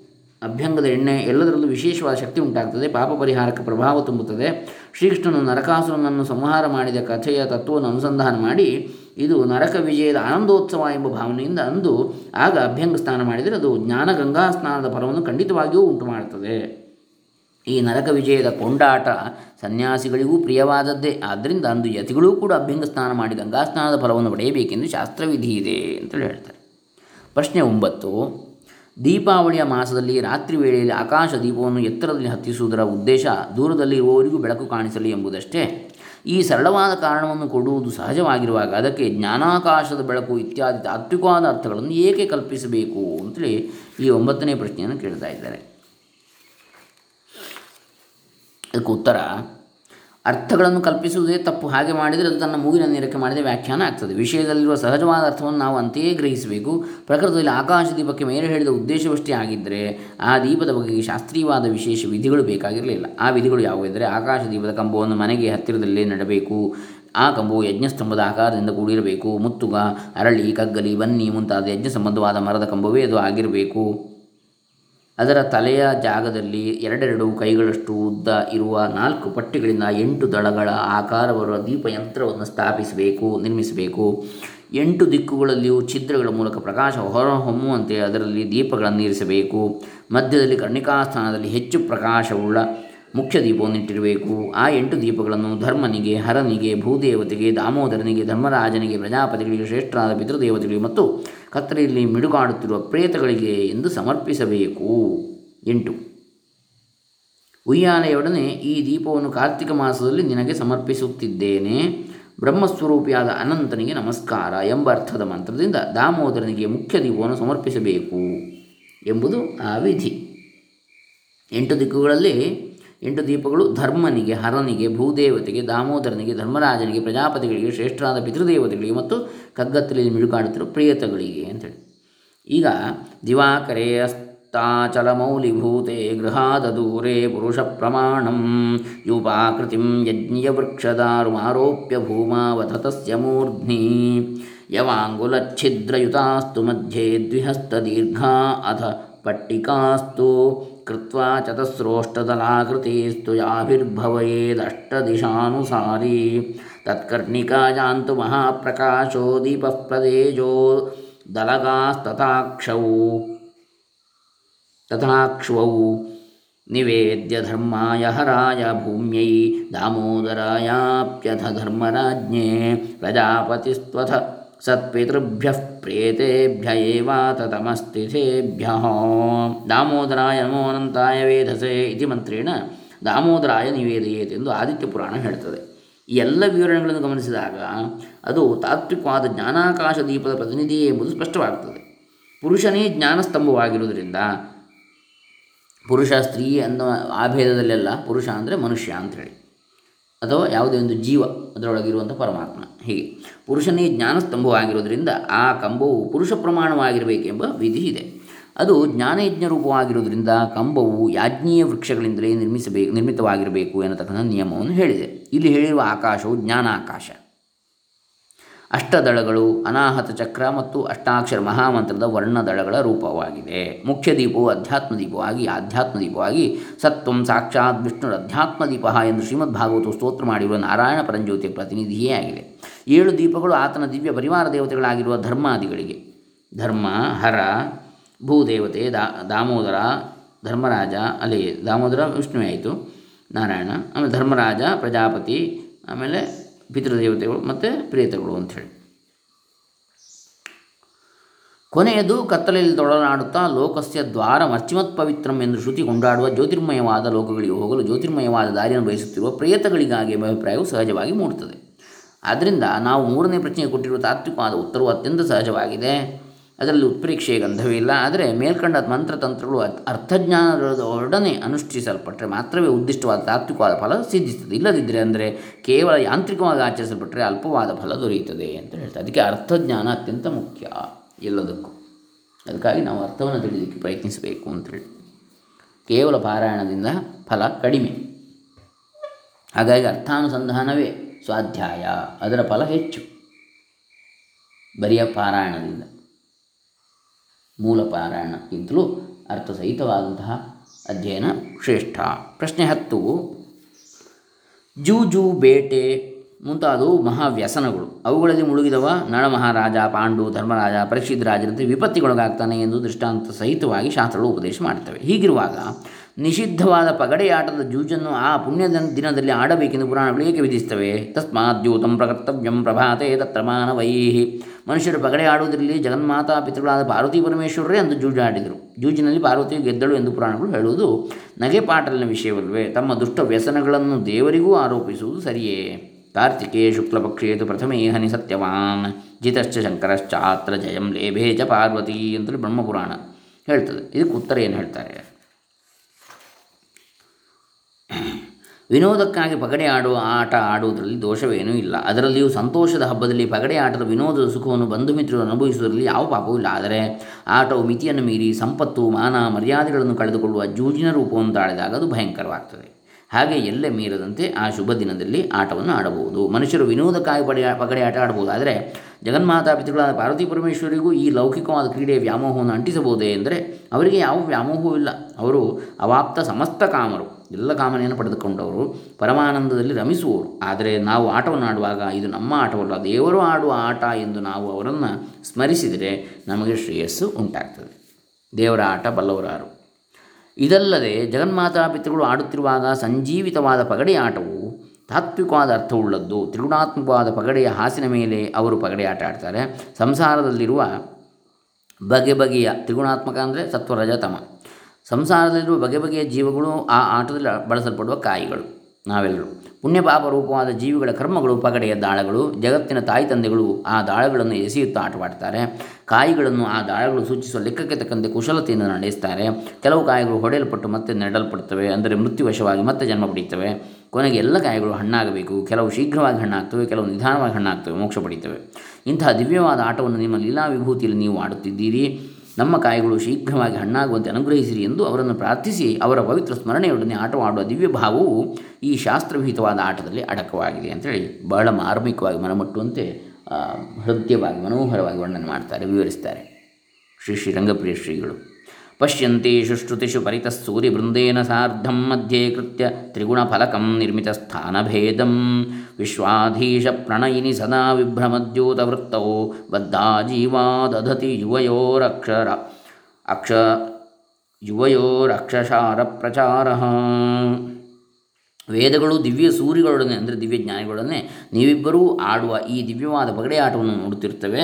ಅಭ್ಯಂಗದ ಎಣ್ಣೆ ಎಲ್ಲದರಲ್ಲೂ ವಿಶೇಷವಾದ ಶಕ್ತಿ ಉಂಟಾಗ್ತದೆ. ಪಾಪ ಪರಿಹಾರಕ್ಕೆ ಪ್ರಭಾವ ತುಂಬುತ್ತದೆ. ಶ್ರೀಕೃಷ್ಣನು ನರಕಾಸುರನನ್ನು ಸಂಹಾರ ಮಾಡಿದ ಕಥೆಯ ತತ್ವವನ್ನು ಅನುಸಂಧಾನ ಮಾಡಿ, ಇದು ನರಕ ವಿಜಯದ ಆನಂದೋತ್ಸವ ಎಂಬ ಭಾವನೆಯಿಂದ ಅಂದು ಆಗ ಅಭ್ಯಂಗ ಸ್ನಾನ ಮಾಡಿದರೆ ಅದು ಜ್ಞಾನಗಂಗಾ ಸ್ನಾನದ ಫಲವನ್ನು ಖಂಡಿತವಾಗಿಯೂ ಉಂಟು ಮಾಡುತ್ತದೆ ಈ ನರಕ ವಿಜಯದ ಕೊಂಡಾಟ ಸನ್ಯಾಸಿಗಳಿಗೂ ಪ್ರಿಯವಾದದ್ದೇ. ಆದ್ದರಿಂದ ಅಂದು ಯತಿಗಳೂ ಕೂಡ ಅಭ್ಯಂಗ ಸ್ನಾನ ಮಾಡಿ ಗಂಗಾ ಸ್ನಾನದ ಫಲವನ್ನು ಪಡೆಯಬೇಕೆಂದು ಶಾಸ್ತ್ರವಿಧಿ ಇದೆ ಅಂತೇಳಿ ಹೇಳ್ತಾರೆ. ಪ್ರಶ್ನೆ ಒಂಬತ್ತು. ದೀಪಾವಳಿಯ ಮಾಸದಲ್ಲಿ ರಾತ್ರಿ ವೇಳೆಯಲ್ಲಿ ಆಕಾಶ ದೀಪವನ್ನು ಎತ್ತರದಲ್ಲಿ ಹತ್ತಿಸುವುದರ ಉದ್ದೇಶ ದೂರದಲ್ಲಿ ಇರುವವರಿಗೂ ಬೆಳಕು ಕಾಣಿಸಲಿ ಎಂಬುದಷ್ಟೇ. ಈ ಸರಳವಾದ ಕಾರಣವನ್ನು ಕೊಡುವುದು ಸಹಜವಾಗಿರುವಾಗ ಅದಕ್ಕೆ ಜ್ಞಾನಾಕಾಶದ ಬೆಳಕು ಇತ್ಯಾದಿ ತಾತ್ವಿಕವಾದ ಅರ್ಥಗಳನ್ನು ಏಕೆ ಕಲ್ಪಿಸಬೇಕು ಅಂತೇಳಿ ಈ ಒಂಬತ್ತನೇ ಪ್ರಶ್ನೆಯನ್ನು ಕೇಳ್ತಾ ಇದ್ದಾರೆ. ಅದಕ್ಕೆ ಉತ್ತರ ಅರ್ಥಗಳನ್ನು ಕಲ್ಪಿಸುವುದೇ ತಪ್ಪು. ಹಾಗೆ ಮಾಡಿದರೆ ಅದು ತನ್ನ ಮೂಗಿನ ನೇರಕ್ಕೆ ಮಾಡಿದ ವ್ಯಾಖ್ಯಾನ ಆಗ್ತದೆ. ವಿಷಯದಲ್ಲಿರುವ ಸಹಜವಾದ ಅರ್ಥವನ್ನು ನಾವು ಅಂತೆಯೇ ಗ್ರಹಿಸಬೇಕು. ಪ್ರಕೃತದಲ್ಲಿ ಆಕಾಶ ದೀಪಕ್ಕೆ ಮೇಲೆ ಹೇಳಿದ ಉದ್ದೇಶವಷ್ಟೇ ಆಗಿದ್ದರೆ ಆ ದೀಪದ ಬಗೆಗೆ ಶಾಸ್ತ್ರೀಯವಾದ ವಿಶೇಷ ವಿಧಿಗಳು ಬೇಕಾಗಿರಲಿಲ್ಲ. ಆ ವಿಧಿಗಳು ಯಾವುವೆಂದರೆ ಆಕಾಶ ದೀಪದ ಕಂಬವನ್ನು ಮನೆಗೆ ಹತ್ತಿರದಲ್ಲೇ ನೆಡಬೇಕು. ಆ ಕಂಬವು ಯಜ್ಞಸ್ತಂಭದ ಆಕಾರದಿಂದ ಕೂಡಿರಬೇಕು. ಮುತ್ತುಗ, ಅರಳಿ, ಕಗ್ಗಲಿ, ಬನ್ನಿ ಮುಂತಾದ ಯಜ್ಞ ಸಂಬಂಧವಾದ ಮರದ ಕಂಬವೇ ಅದು ಆಗಿರಬೇಕು. ಅದರ ತಲೆಯ ಜಾಗದಲ್ಲಿ ಎರಡೆರಡು ಕೈಗಳಷ್ಟು ಉದ್ದ ಇರುವ ನಾಲ್ಕು ಪಟ್ಟಿಗಳಿಂದ ಎಂಟು ದಳಗಳ ಆಕಾರ ಬರುವ ದೀಪಯಂತ್ರವನ್ನು ಸ್ಥಾಪಿಸಬೇಕು, ನಿರ್ಮಿಸಬೇಕು. ಎಂಟು ದಿಕ್ಕುಗಳಲ್ಲಿಯೂ ಛಿದ್ರಗಳ ಮೂಲಕ ಪ್ರಕಾಶ ಹೊರಹೊಮ್ಮುವಂತೆ ಅದರಲ್ಲಿ ದೀಪಗಳನ್ನು ಇರಿಸಬೇಕು. ಮಧ್ಯದಲ್ಲಿ ಕರ್ಣಿಕಾಸ್ಥಾನದಲ್ಲಿ ಹೆಚ್ಚು ಪ್ರಕಾಶವುಳ್ಳ ಮುಖ್ಯ ದೀಪವನ್ನು ಇಟ್ಟಿರಬೇಕು ಆ ಎಂಟು ದೀಪಗಳನ್ನು ಧರ್ಮನಿಗೆ, ಹರನಿಗೆ, ಭೂದೇವತೆಗೆ, ದಾಮೋದರನಿಗೆ, ಧರ್ಮರಾಜನಿಗೆ, ಪ್ರಜಾಪತಿಗಳಿಗೆ ಶ್ರೇಷ್ಠರಾದ ಪಿತೃದೇವತೆಗಳಿಗೆ ಮತ್ತು ಕತ್ತಲೆಯಲ್ಲಿ ಮಿಡುಗಾಡುತ್ತಿರುವ ಪ್ರೇತಗಳಿಗೆ ಎಂದು ಸಮರ್ಪಿಸಬೇಕು. ಎಂಟು. ಉಯ್ಯಾಲೆಯೊಡನೆ ಈ ದೀಪವನ್ನು ಕಾರ್ತಿಕ ಮಾಸದಲ್ಲಿ ನಿನಗೆ ಸಮರ್ಪಿಸುತ್ತಿದ್ದೇನೆ. ಬ್ರಹ್ಮಸ್ವರೂಪಿಯಾದ ಅನಂತನಿಗೆ ನಮಸ್ಕಾರ ಎಂಬ ಅರ್ಥದ ಮಂತ್ರದಿಂದ ದಾಮೋದರನಿಗೆ ಮುಖ್ಯ ದೀಪವನ್ನು ಸಮರ್ಪಿಸಬೇಕು ಎಂಬುದು ಆ ವಿಧಿ. ಎಂಟು ದಿಕ್ಕುಗಳಲ್ಲಿ ಎಂಟು ದೀಪಗಳು ಧರ್ಮನಿಗೆ, ಹರನಿಗೆ, ಭೂದೇವತೆಗೆ, ದಾಮೋದರನಿಗೆ, ಧರ್ಮರಾಜನಿಗೆ, ಪ್ರಜಾಪತಿಗಳಿಗೆ ಶ್ರೇಷ್ಠರಾದ ಪಿತೃದೇವತೆಗಳಿಗೆ ಮತ್ತು ಕಗ್ಗತ್ತಲೆಯಲ್ಲಿ ಮಿಡುಕಾಡುತ್ತಿರುವ ಪ್ರೇತಗಳಿಗೆ ಅಂತೇಳಿ ಈಗ ದಿವಾಕರೇ ಅಸ್ತಾಚಲಮೌಲಿಭೂತೆ ಗೃಹಾದ ದೂರೇ ಪುರುಷ ಪ್ರಮಾಣಂ ಯೂಪಾಕೃತಿಂ ಯಜ್ಞವೃಕ್ಷದಾರುಮಾರೋಪ್ಯ ಭೂಮಾವತತಸ್ಯ ಮೂರ್ಧ್ನಿ ಯವಾಂಗುಲಚ್ಛಿದ್ರಯುತಾಸ್ತು ಮಧ್ಯೆ ದ್ವಿಹಸ್ತ ದೀರ್ಘಾ ಅಥ पट्टिकास्तु कृत्वा चतस्रोष्टदलाकृतिस्तु याभिर्भवयेदष्टदिशानुसारी तत्कर्णिकायान्तु महाप्रकाशो दीपः प्रदेजो दलगास्तथाक्षौ। तथाक्ष्वौ। निवेद्य धर्माय हराय भूम्यै दामोदरायाप्यथ धर्मराज्ञे प्रजापतिस्त्वथ। ಸತ್ಪಿತೃಭ್ಯ ಪ್ರೇತೇಭ್ಯ ಏವಾತತಮಸ್ತಿಥೇಭ್ಯ ದಾಮೋದರಾಯ ನಮೋ ಅನಂತಾಯ ವೇಧಸೆ ಇತಿ ಮಂತ್ರೇಣ ದಾಮೋದರಾಯ ನಿವೇದಯೇತ್ ಎಂದು ಆದಿತ್ಯ ಪುರಾಣ ಹೇಳ್ತದೆ. ಈ ಎಲ್ಲ ವಿವರಣೆಗಳನ್ನು ಗಮನಿಸಿದಾಗ ಅದು ತಾತ್ವಿಕವಾದ ಜ್ಞಾನಾಕಾಶ ದೀಪದ ಪ್ರತಿನಿಧಿಯೇ ಎಂಬುದು ಸ್ಪಷ್ಟವಾಗುತ್ತದೆ ಪುರುಷನೇ ಜ್ಞಾನಸ್ತಂಭವಾಗಿರುವುದರಿಂದ ಪುರುಷ ಸ್ತ್ರೀ ಅನ್ನೋ ಆ ಭೇದದಲ್ಲೆಲ್ಲ ಪುರುಷ ಅಂದರೆ ಮನುಷ್ಯ ಅಂಥೇಳಿ ಅಥವಾ ಯಾವುದೇ ಒಂದು ಜೀವ ಅದರೊಳಗಿರುವಂಥ ಪರಮಾತ್ಮ. ಹೀಗೆ. ಪುರುಷನೇ ಜ್ಞಾನಸ್ತಂಭವಾಗಿರೋದ್ರಿಂದ ಆ ಕಂಬವು ಪುರುಷ ಪ್ರಮಾಣವಾಗಿರಬೇಕೆಂಬ ವಿಧಿ ಇದೆ. ಅದು ಜ್ಞಾನಯಜ್ಞ ರೂಪವಾಗಿರುವುದರಿಂದ ಕಂಬವು ಯಾಜ್ಞೀಯ ವೃಕ್ಷಗಳಿಂದಲೇ ನಿರ್ಮಿಸಬೇಕು ನಿರ್ಮಿತವಾಗಿರಬೇಕು ಎನ್ನತಕ್ಕಂಥ ನಿಯಮವನ್ನು ಹೇಳಿದೆ. ಇಲ್ಲಿ ಹೇಳಿರುವ ಆಕಾಶವು ಜ್ಞಾನಾಕಾಶ. ಅಷ್ಟದಳಗಳು ಅನಾಹತ ಚಕ್ರ ಮತ್ತು ಅಷ್ಟಾಕ್ಷರ ಮಹಾಮಂತ್ರದ ವರ್ಣದಳಗಳ ರೂಪವಾಗಿದೆ. ಮುಖ್ಯ ದೀಪವು ಅಧ್ಯಾತ್ಮ ದೀಪವಾಗಿ, ಆಧ್ಯಾತ್ಮ ದೀಪವಾಗಿ, ಸತ್ವಂ ಸಾಕ್ಷಾತ್ ವಿಷ್ಣುರ ಅಧ್ಯಾತ್ಮ ದೀಪ ಎಂದು ಶ್ರೀಮದ್ ಭಾಗವತ ಸ್ತೋತ್ರ ಮಾಡಿರುವ ನಾರಾಯಣ ಪರಂಜ್ಯೋತಿಯ ಪ್ರತಿನಿಧಿಯೇ ಆಗಿದೆ. ಏಳು ದೀಪಗಳು ಆತನ ದಿವ್ಯ ಪರಿವಾರ ದೇವತೆಗಳಾಗಿರುವ ಧರ್ಮಾದಿಗಳಿಗೆ. ಧರ್ಮ, ಹರ, ಭೂದೇವತೆ, ದಾ, ದಾಮೋದರ, ಧರ್ಮರಾಜ ಅಲ್ಲಿ ದಾಮೋದರ, ವಿಷ್ಣುವೇ ಆಯಿತು. ನಾರಾಯಣ, ಆಮೇಲೆ ಧರ್ಮರಾಜ, ಪ್ರಜಾಪತಿ, ಆಮೇಲೆ ಪಿತೃದೇವತೆಗಳು ಮತ್ತು ಪ್ರೇತಗಳು ಅಂಥೇಳಿ. ಕೊನೆಯದು ಕತ್ತಲೆಯಲ್ಲಿ ತೊಡನಾಡುತ್ತಾ ಲೋಕಸ್ಯ ದ್ವಾರ ಮರ್ಚಿಮತ್ ಪವಿತ್ರಂ ಎಂದು ಶ್ರುತಿ ಕೊಂಡಾಡುವ ಜ್ಯೋತಿರ್ಮಯವಾದ ಲೋಕಗಳಿಗೆ ಹೋಗಲು ಜ್ಯೋತಿರ್ಮಯವಾದ ದಾರಿಯನ್ನು ಬಯಸುತ್ತಿರುವ ಪ್ರೇತಗಳಿಗಾಗಿ ಅಭಿಪ್ರಾಯವು ಸಹಜವಾಗಿ ಮೂಡುತ್ತದೆ. ಆದ್ದರಿಂದ ನಾವು ಮೂರನೇ ಪ್ರಶ್ನೆಗೆ ಕೊಟ್ಟಿರುವ ತಾತ್ವಿಕವಾದ ಉತ್ತರವು ಅತ್ಯಂತ ಸಹಜವಾಗಿದೆ. ಅದರಲ್ಲಿ ಉತ್ಪ್ರೇಕ್ಷೆಯ ಗಂಧವಿಲ್ಲ ಆದರೆ ಮೇಲ್ಕಂಡ ಮಂತ್ರತಂತ್ರಗಳು ಅರ್ಥಜ್ಞಾನದೊಡನೆ ಅನುಷ್ಠಿಸಲ್ಪಟ್ಟರೆ ಮಾತ್ರವೇ ಉದ್ದಿಷ್ಟವಾದ ತಾತ್ವಿಕವಾದ ಫಲ ಸಿದ್ಧಿಸುತ್ತದೆ. ಇಲ್ಲದಿದ್ದರೆ ಅಂದರೆ ಕೇವಲ ಯಾಂತ್ರಿಕವಾಗಿ ಆಚರಿಸಲ್ಪಟ್ಟರೆ ಅಲ್ಪವಾದ ಫಲ ದೊರೆಯುತ್ತದೆ ಅಂತ ಹೇಳ್ತಾರೆ. ಅದಕ್ಕೆ ಅರ್ಥಜ್ಞಾನ ಅತ್ಯಂತ ಮುಖ್ಯ ಎಲ್ಲದಕ್ಕೂ. ಅದಕ್ಕಾಗಿ ನಾವು ಅರ್ಥವನ್ನು ತಿಳಿಯೋದಕ್ಕೆ ಪ್ರಯತ್ನಿಸಬೇಕು ಅಂತೇಳಿ ಕೇವಲ ಪಾರಾಯಣದಿಂದ ಫಲ ಕಡಿಮೆ. ಹಾಗಾಗಿ ಅರ್ಥಾನುಸಂಧಾನವೇ ಸ್ವಾಧ್ಯಾಯ. ಅದರ ಫಲ ಹೆಚ್ಚು. ಬರಿಯ ಪಾರಾಯಣದಿಂದ. ಮೂಲ ಪಾರಾಯಣಕ್ಕಿಂತಲೂ ಅರ್ಥಸಹಿತವಾದಂತಹ ಅಧ್ಯಯನ ಶ್ರೇಷ್ಠ. ಪ್ರಶ್ನೆ ಹತ್ತು. ಜೂಜು, ಬೇಟೆ ಮುಂತಾದವು ಮಹಾವ್ಯಸನಗಳು. ಅವುಗಳಲ್ಲಿ ಮುಳುಗಿದವ ನಳಮಹಾರಾಜ ಪಾಂಡು, ಧರ್ಮರಾಜ ಪರೀಕ್ಷಿತ್ ವಿಪತ್ತಿಗೊಳಗಾಗ್ತಾನೆ ಎಂದು ದೃಷ್ಟಾಂತ ಸಹಿತವಾಗಿ ಶಾಸ್ತ್ರಗಳು ಉಪದೇಶ ಮಾಡುತ್ತವೆ. ಹೀಗಿರುವಾಗ ನಿಷಿದ್ಧವಾದ ಪಗಡೆಯಾಟದ ಜೂಜನ್ನು ಆ ಪುಣ್ಯ ದಿನದಲ್ಲಿ ಆಡಬೇಕೆಂದು ಪುರಾಣಗಳು ಏಕೆ ವಿಧಿಸ್ತವೆ ತಸ್ಮಾತ್ ದ್ಯೂತಂ ಪ್ರಕರ್ತವ್ಯಂ ಪ್ರಭಾತೆ ತತ್ರ ಮಾನವೈ. ಮನುಷ್ಯರು ಪಗಡೆ ಆಡುವುದರಲ್ಲಿ ಜಗನ್ಮಾತಾ ಪಿತೃಗಳಾದ ಪಾರ್ವತಿ ಪರಮೇಶ್ವರರೇ ಅಂದು ಜೂಜಾಡಿದರು. ಜೂಜಿನಲ್ಲಿ ಪಾರ್ವತಿ ಗೆದ್ದಳು ಎಂದು ಪುರಾಣಗಳು ಹೇಳುವುದು ನಗೆಪಾಟಲಿನ ವಿಷಯವಲ್ವೇ ತಮ್ಮ ದುಷ್ಟ ವ್ಯಸನಗಳನ್ನು ದೇವರಿಗೂ ಆರೋಪಿಸುವುದು ಸರಿಯೇ. ಕಾರ್ತಿಕೇ ಶುಕ್ಲಪಕ್ಷೇತು ಪ್ರಥಮೇ ಹನಿ ಸತ್ಯವಾನ್. ಜಿತಶ್ಚ ಶಂಕರಶ್ಚಾತ್ರ ಜಯಂ ಲೇಭೇ ಚ ಪಾರ್ವತಿ ಅಂತೇಳಿ ಬ್ರಹ್ಮಪುರಾಣ ಹೇಳ್ತದೆ. ಇದಕ್ಕೆ ಉತ್ತರ ಏನು ಹೇಳ್ತಾರೆ? ವಿನೋದಕ್ಕಾಗಿ ಪಗಡೆ ಆಡುವ ಆಟ ಆಡುವುದರಲ್ಲಿ ದೋಷವೇನೂ ಇಲ್ಲ. ಅದರಲ್ಲಿಯೂ ಸಂತೋಷದ ಹಬ್ಬದಲ್ಲಿ ಪಗಡೆ ಆಟದ ವಿನೋದದ ಸುಖವನ್ನು ಬಂಧು ಮಿತ್ರರು ಅನುಭವಿಸುವುದರಲ್ಲಿ ಯಾವ ಪಾಪವೂ ಇಲ್ಲ. ಆದರೆ ಆಟವು ಮಿತಿಯನ್ನು ಮೀರಿ ಸಂಪತ್ತು, ಮಾನ, ಮರ್ಯಾದೆಗಳನ್ನು ಕಳೆದುಕೊಳ್ಳುವ ಜೂಜಿನ ರೂಪವನ್ನು ತಾಳಿದಾಗ ಅದು ಭಯಂಕರವಾಗ್ತದೆ. ಹಾಗೆ ಎಲ್ಲೇ ಮೀರದಂತೆ ಆ ಶುಭ ದಿನದಲ್ಲಿ ಆಟವನ್ನು ಆಡಬಹುದು. ಮನುಷ್ಯರು ವಿನೋದಕ್ಕಾಗಿ ಪಡೆಯ ಪಗಡೆ ಆಟ ಆಡಬಹುದು ಆದರೆ ಜಗನ್ಮಾತಾ ಪಿತೃಗಳಾದ ಪಾರ್ವತಿ ಪರಮೇಶ್ವರಿಗೂ ಈ ಲೌಕಿಕವಾದ ಕ್ರೀಡೆಯ ವ್ಯಾಮೋಹವನ್ನು ಅಂಟಿಸಬಹುದೇ ಎಂದರೆ ಅವರಿಗೆ ಯಾವ ವ್ಯಾಮೋಹವೂ ಇಲ್ಲ. ಅವರು ಅವಾಪ್ತ ಸಮಸ್ತ ಕಾಮರು. ಎಲ್ಲ ಕಾಮನೆಯನ್ನು ಪಡೆದುಕೊಂಡವರು ಪರಮಾನಂದದಲ್ಲಿ ರಮಿಸುವವರು ಆದರೆ ನಾವು ಆಟವನ್ನು ಆಡುವಾಗ ಇದು ನಮ್ಮ ಆಟವಲ್ಲ, ದೇವರು ಆಡುವ ಆಟ ಎಂದು ನಾವು ಅವರನ್ನು ಸ್ಮರಿಸಿದರೆ ನಮಗೆ ಶ್ರೇಯಸ್ಸು ಉಂಟಾಗ್ತದೆ. ದೇವರ ಆಟ ಬಲ್ಲವರಾರು. ಇದಲ್ಲದೆ ಜಗನ್ಮಾತಾ ಪಿತೃಗಳು ಆಡುತ್ತಿರುವಾಗ ಸಂಜೀವಿತವಾದ ಪಗಡೆ ಆಟವು ತಾತ್ವಿಕವಾದ ಅರ್ಥವುಳ್ಳದ್ದು. ತ್ರಿಗುಣಾತ್ಮಕವಾದ ಪಗಡೆಯ ಹಾಸಿನ ಮೇಲೆ ಅವರು ಪಗಡೆ ಆಟ ಆಡ್ತಾರೆ. ಸಂಸಾರದಲ್ಲಿರುವ ಬಗೆ ಬಗೆಯ ತ್ರಿಗುಣಾತ್ಮಕ ಅಂದರೆ ಸತ್ವರಜತಮ. ಸಂಸಾರದಲ್ಲಿರುವ ಬಗೆ ಬಗೆಯ ಜೀವಗಳು ಆ ಆಟದಲ್ಲಿ ಬಳಸಲ್ಪಡುವ ಕಾಯಿಗಳು. ನಾವೆಲ್ಲರೂ ಪುಣ್ಯ ಪಾಪ ರೂಪವಾದ ಜೀವಿಗಳ ಕರ್ಮಗಳು, ಪಗಡೆಯ ದಾಳಗಳು, ಜಗತ್ತಿನ ತಾಯಿ ತಂದೆಗಳು ಆ ದಾಳಗಳನ್ನು ಎಸೆಯುತ್ತಾ ಆಟವಾಡ್ತಾರೆ. ಕಾಯಿಗಳನ್ನು ಆ ದಾಳಗಳು ಸೂಚಿಸುವ ಲೆಕ್ಕಕ್ಕೆ ತಕ್ಕಂತೆ ಕುಶಲತೆಯನ್ನು ನಡೆಸ್ತಾರೆ. ಕೆಲವು ಕಾಯಿಗಳು ಹೊಡೆಯಲ್ಪಟ್ಟು ಮತ್ತೆ ನೆಡಲ್ಪಡ್ತವೆ ಅಂದರೆ ಮೃತ್ಯುವಶವಾಗಿ ಮತ್ತೆ ಜನ್ಮ ಪಡೀತವೆ. ಕೊನೆಗೆ ಎಲ್ಲ ಕಾಯಿಗಳು ಹಣ್ಣಾಗಬೇಕು. ಕೆಲವು ಶೀಘ್ರವಾಗಿ ಹಣ್ಣಾಗ್ತವೆ, ಕೆಲವು ನಿಧಾನವಾಗಿ ಹಣ್ಣಾಗ್ತವೆ, ಮೋಕ್ಷ ಪಡೀತವೆ. ಇಂತಹ ದಿವ್ಯವಾದ ಆಟವನ್ನು ನಿಮ್ಮ ಲೀಲಾ ವಿಭೂತಿಯಲ್ಲಿ ನೀವು ಆಡುತ್ತಿದ್ದೀರಿ. ನಮ್ಮ ಕಾಯಿಗಳು ಶೀಘ್ರವಾಗಿ ಹಣ್ಣಾಗುವಂತೆ ಅನುಗ್ರಹಿಸಿರಿ ಎಂದು ಅವರನ್ನು ಪ್ರಾರ್ಥಿಸಿ ಅವರ ಪವಿತ್ರ ಸ್ಮರಣೆಯೊಡನೆ ಆಟವಾಡುವ ದಿವ್ಯ ಭಾವವು ಈ ಶಾಸ್ತ್ರವಿಹಿತವಾದ ಆಟದಲ್ಲಿ ಅಡಕವಾಗಿದೆ ಅಂತೇಳಿ ಬಹಳ ಮಾರ್ಮಿಕವಾಗಿ ಮನಮುಟ್ಟುವಂತೆ ಹೃದಯವಾಗಿ, ಮನೋಹರವಾಗಿ ವರ್ಣನೆ ಮಾಡ್ತಾರೆ, ವಿವರಿಸ್ತಾರೆ. ಶ್ರೀ ಶ್ರೀ ರಂಗಪ್ರಿಯ ಶ್ರೀಗಳು. ಪಶ್ಯಂತೇಷು ಶ್ರುತಿಷು ಪರಿತಃ ಸಾರ್ಧಂ ಮಧ್ಯೆ ಕೃತ್ಯ ತ್ರಿಗುಣಫಲಕಂ ನಿರ್ಮಿತಸ್ಥಾನಭೇದಂ ವಿಶ್ವಾಧೀಶ ಪ್ರಣಯಿನಿ ಸದಾ ವಿಭ್ರಮದ್ಯೂತವೃತ್ತೌ ಬದ್ಧಾ ಜೀವಾ ದಧತಿ ಯುವಯೋರಕ್ಷರ ಅಕ್ಷ ಯುವಯೋರಕ್ಷಸಾರ ಪ್ರಚಾರ ವೇದಗಳು ದಿವ್ಯ ಸೂರ್ಯಗಳೊಡನೆ ಅಂದರೆ ದಿವ್ಯ ಜ್ಞಾನಿಗಳೊಡನೆ, ನೀವಿಬ್ಬರೂ ಆಡುವ ಈ ದಿವ್ಯವಾದ ಪಗಡೆ ಆಟವನ್ನು ನೋಡುತ್ತಿರ್ತವೆ.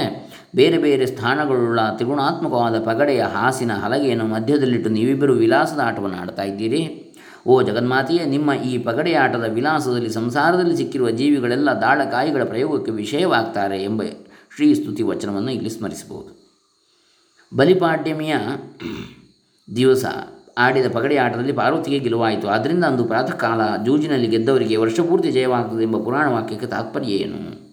ಬೇರೆ ಬೇರೆ ಸ್ಥಾನಗಳುಳ್ಳ ತ್ರಿಗುಣಾತ್ಮಕವಾದ ಪಗಡೆಯ ಹಾಸಿನ ಹಲಗೆಯನ್ನು ಮಧ್ಯದಲ್ಲಿಟ್ಟು ನೀವಿಬ್ಬರು ವಿಲಾಸದ ಆಟವನ್ನು ಆಡ್ತಾ ಇದ್ದೀರಿ. ಓ ಜಗನ್ಮಾತೆಯೇ, ನಿಮ್ಮ ಈ ಪಗಡೆ ವಿಲಾಸದಲ್ಲಿ ಸಂಸಾರದಲ್ಲಿ ಸಿಕ್ಕಿರುವ ಜೀವಿಗಳೆಲ್ಲ ದಾಳಕಾಯಿಗಳ ಪ್ರಯೋಗಕ್ಕೆ ವಿಷಯವಾಗ್ತಾರೆ ಎಂಬ ಶ್ರೀ ಸ್ತುತಿ ವಚನವನ್ನು ಇಲ್ಲಿ ಸ್ಮರಿಸಬಹುದು. ಬಲಿಪಾಡ್ಯಮಿಯ ದಿವಸ ಆಡಿದ ಪಗಡಿ ಆಟದಲ್ಲಿ ಪಾರ್ವತಿಗೆ ಗೆಲುವಾಯಿತು. ಆದ್ದರಿಂದ ಅಂದು ಪ್ರಾತಃ ಕಾಲ ಜೂಜಿನಲ್ಲಿ ಗೆದ್ದವರಿಗೆ ವರ್ಷಪೂರ್ತಿ ಜಯವಾಗುತ್ತದೆ ಎಂಬ ಪುರಾಣ ವಾಕ್ಯಕ್ಕೆ ತಾತ್ಪರ್ಯ ಏನು?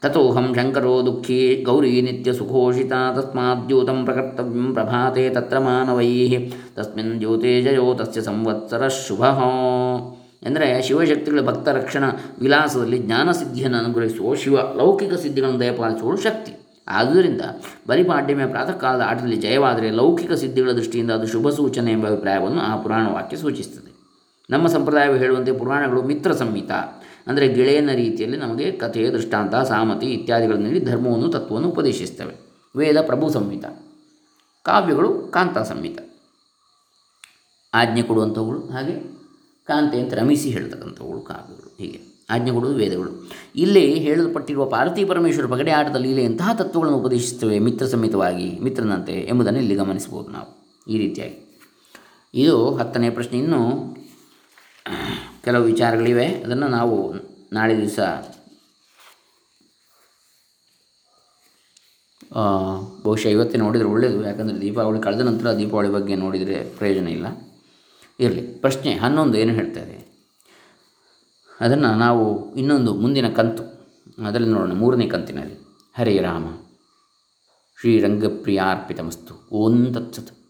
ತಥೋಹಂ ಶಂಕರೋ ದುಃಖಿ ಗೌರಿ ನಿತ್ಯ ಸುಘೋಷಿತ ತಸ್ಮಾದ್ಯೂತಂ ಪ್ರಕರ್ತವ್ಯಂ ಪ್ರಭಾತೆ ತತ್ರ ಮಾನವೈ, ತಸ್ಮಿನ್ ಜ್ಯೋತೆ ಜಯೋ ತಸ್ಯ ಸಂವತ್ಸರ ಶುಭ. ಎಂದರೆ ಶಿವಶಕ್ತಿಗಳ ಭಕ್ತ ರಕ್ಷಣಾ ವಿಲಾಸದಲ್ಲಿ ಜ್ಞಾನಸಿದ್ಧಿಯನ್ನು ಅನುಗ್ರಹಿಸುವ ಶಿವ, ಲೌಕಿಕ ಸಿದ್ಧಿಗಳನ್ನು ದಯಪಾಲಿಸುವ ಶಕ್ತಿ. ಆದುದರಿಂದ ಬಲಿಪಾಡ್ಯಮೆ ಪ್ರಾತಃ ಕಾಲದ ಆಟದಲ್ಲಿ ಜಯವಾದರೆ ಲೌಕಿಕ ಸಿದ್ಧಿಗಳ ದೃಷ್ಟಿಯಿಂದ ಅದು ಶುಭ ಸೂಚನೆ ಎಂಬ ಅಭಿಪ್ರಾಯವನ್ನು ಆ ಪುರಾಣ ವಾಕ್ಯ ಸೂಚಿಸುತ್ತದೆ. ನಮ್ಮ ಸಂಪ್ರದಾಯವು ಹೇಳುವಂತೆ ಪುರಾಣಗಳು ಮಿತ್ರ ಸಂಹಿತ, ಅಂದರೆ ಗೆಳೆಯನ ರೀತಿಯಲ್ಲಿ ನಮಗೆ ಕಥೆ, ದೃಷ್ಟಾಂತ, ಸಾಮತಿ ಇತ್ಯಾದಿಗಳನ್ನು ನೀಡಿ ಧರ್ಮವನ್ನು, ತತ್ವವನ್ನು ಉಪದೇಶಿಸುತ್ತವೆ. ವೇದ ಪ್ರಭು ಸಂಹಿತ, ಕಾವ್ಯಗಳು ಕಾಂತ ಸಂಹಿತ. ಆಜ್ಞೆ ಕೊಡುವಂಥವುಗಳು, ಹಾಗೆ ಕಾಂತೆ ಅಂತ ರಮಿಸಿ ಹೇಳ್ತಕ್ಕಂಥವುಗಳು ಕಾವ್ಯಗಳು. ಹೀಗೆ. ಆಜ್ಞೆ ಕೊಡುವುದು ವೇದಗಳು. ಇಲ್ಲಿ ಹೇಳಲ್ಪಟ್ಟಿರುವ ಪಾರ್ವತಿ ಪರಮೇಶ್ವರ ಪಗಡೆ ಆಟದ ಲೀಲೆಯಂತಹ ತತ್ವಗಳನ್ನು ಉಪದೇಶಿಸುತ್ತವೆ ಮಿತ್ರ ಸಮೇತವಾಗಿ ಮಿತ್ರನಂತೆ ಎಂಬುದನ್ನು ಇಲ್ಲಿ ಗಮನಿಸಬಹುದು ನಾವು. ಈ ರೀತಿಯಾಗಿ. ಇದು ಹತ್ತನೇ ಪ್ರಶ್ನೆ. ಇನ್ನೂ ಕೆಲವು ವಿಚಾರಗಳಿವೆ. ಅದನ್ನು ನಾವು ನಾಳೆ ದಿವಸ ಬಹುಶಃ ಇವತ್ತೇ ನೋಡಿದರೆ ಒಳ್ಳೆಯದು ಯಾಕಂದರೆ ದೀಪಾವಳಿ ಕಳೆದ ನಂತರ ದೀಪಾವಳಿ ಬಗ್ಗೆ ನೋಡಿದರೆ ಪ್ರಯೋಜನ ಇಲ್ಲ. ಇರಲಿ. ಪ್ರಶ್ನೆ ಹನ್ನೊಂದು ಏನು ಹೇಳ್ತಾರೆ ಅದನ್ನು ನಾವು ಇನ್ನೊಂದು ಮುಂದಿನ ಕಂತು ಅದರಲ್ಲಿ ನೋಡೋಣ ಮೂರನೇ ಕಂತಿನಲ್ಲಿ. ಹರೇ ರಾಮ. ಶ್ರೀರಂಗಪ್ರಿಯಾರ್ಪಿತಮಸ್ತು. ಓಂ ತತ್ಸತ್.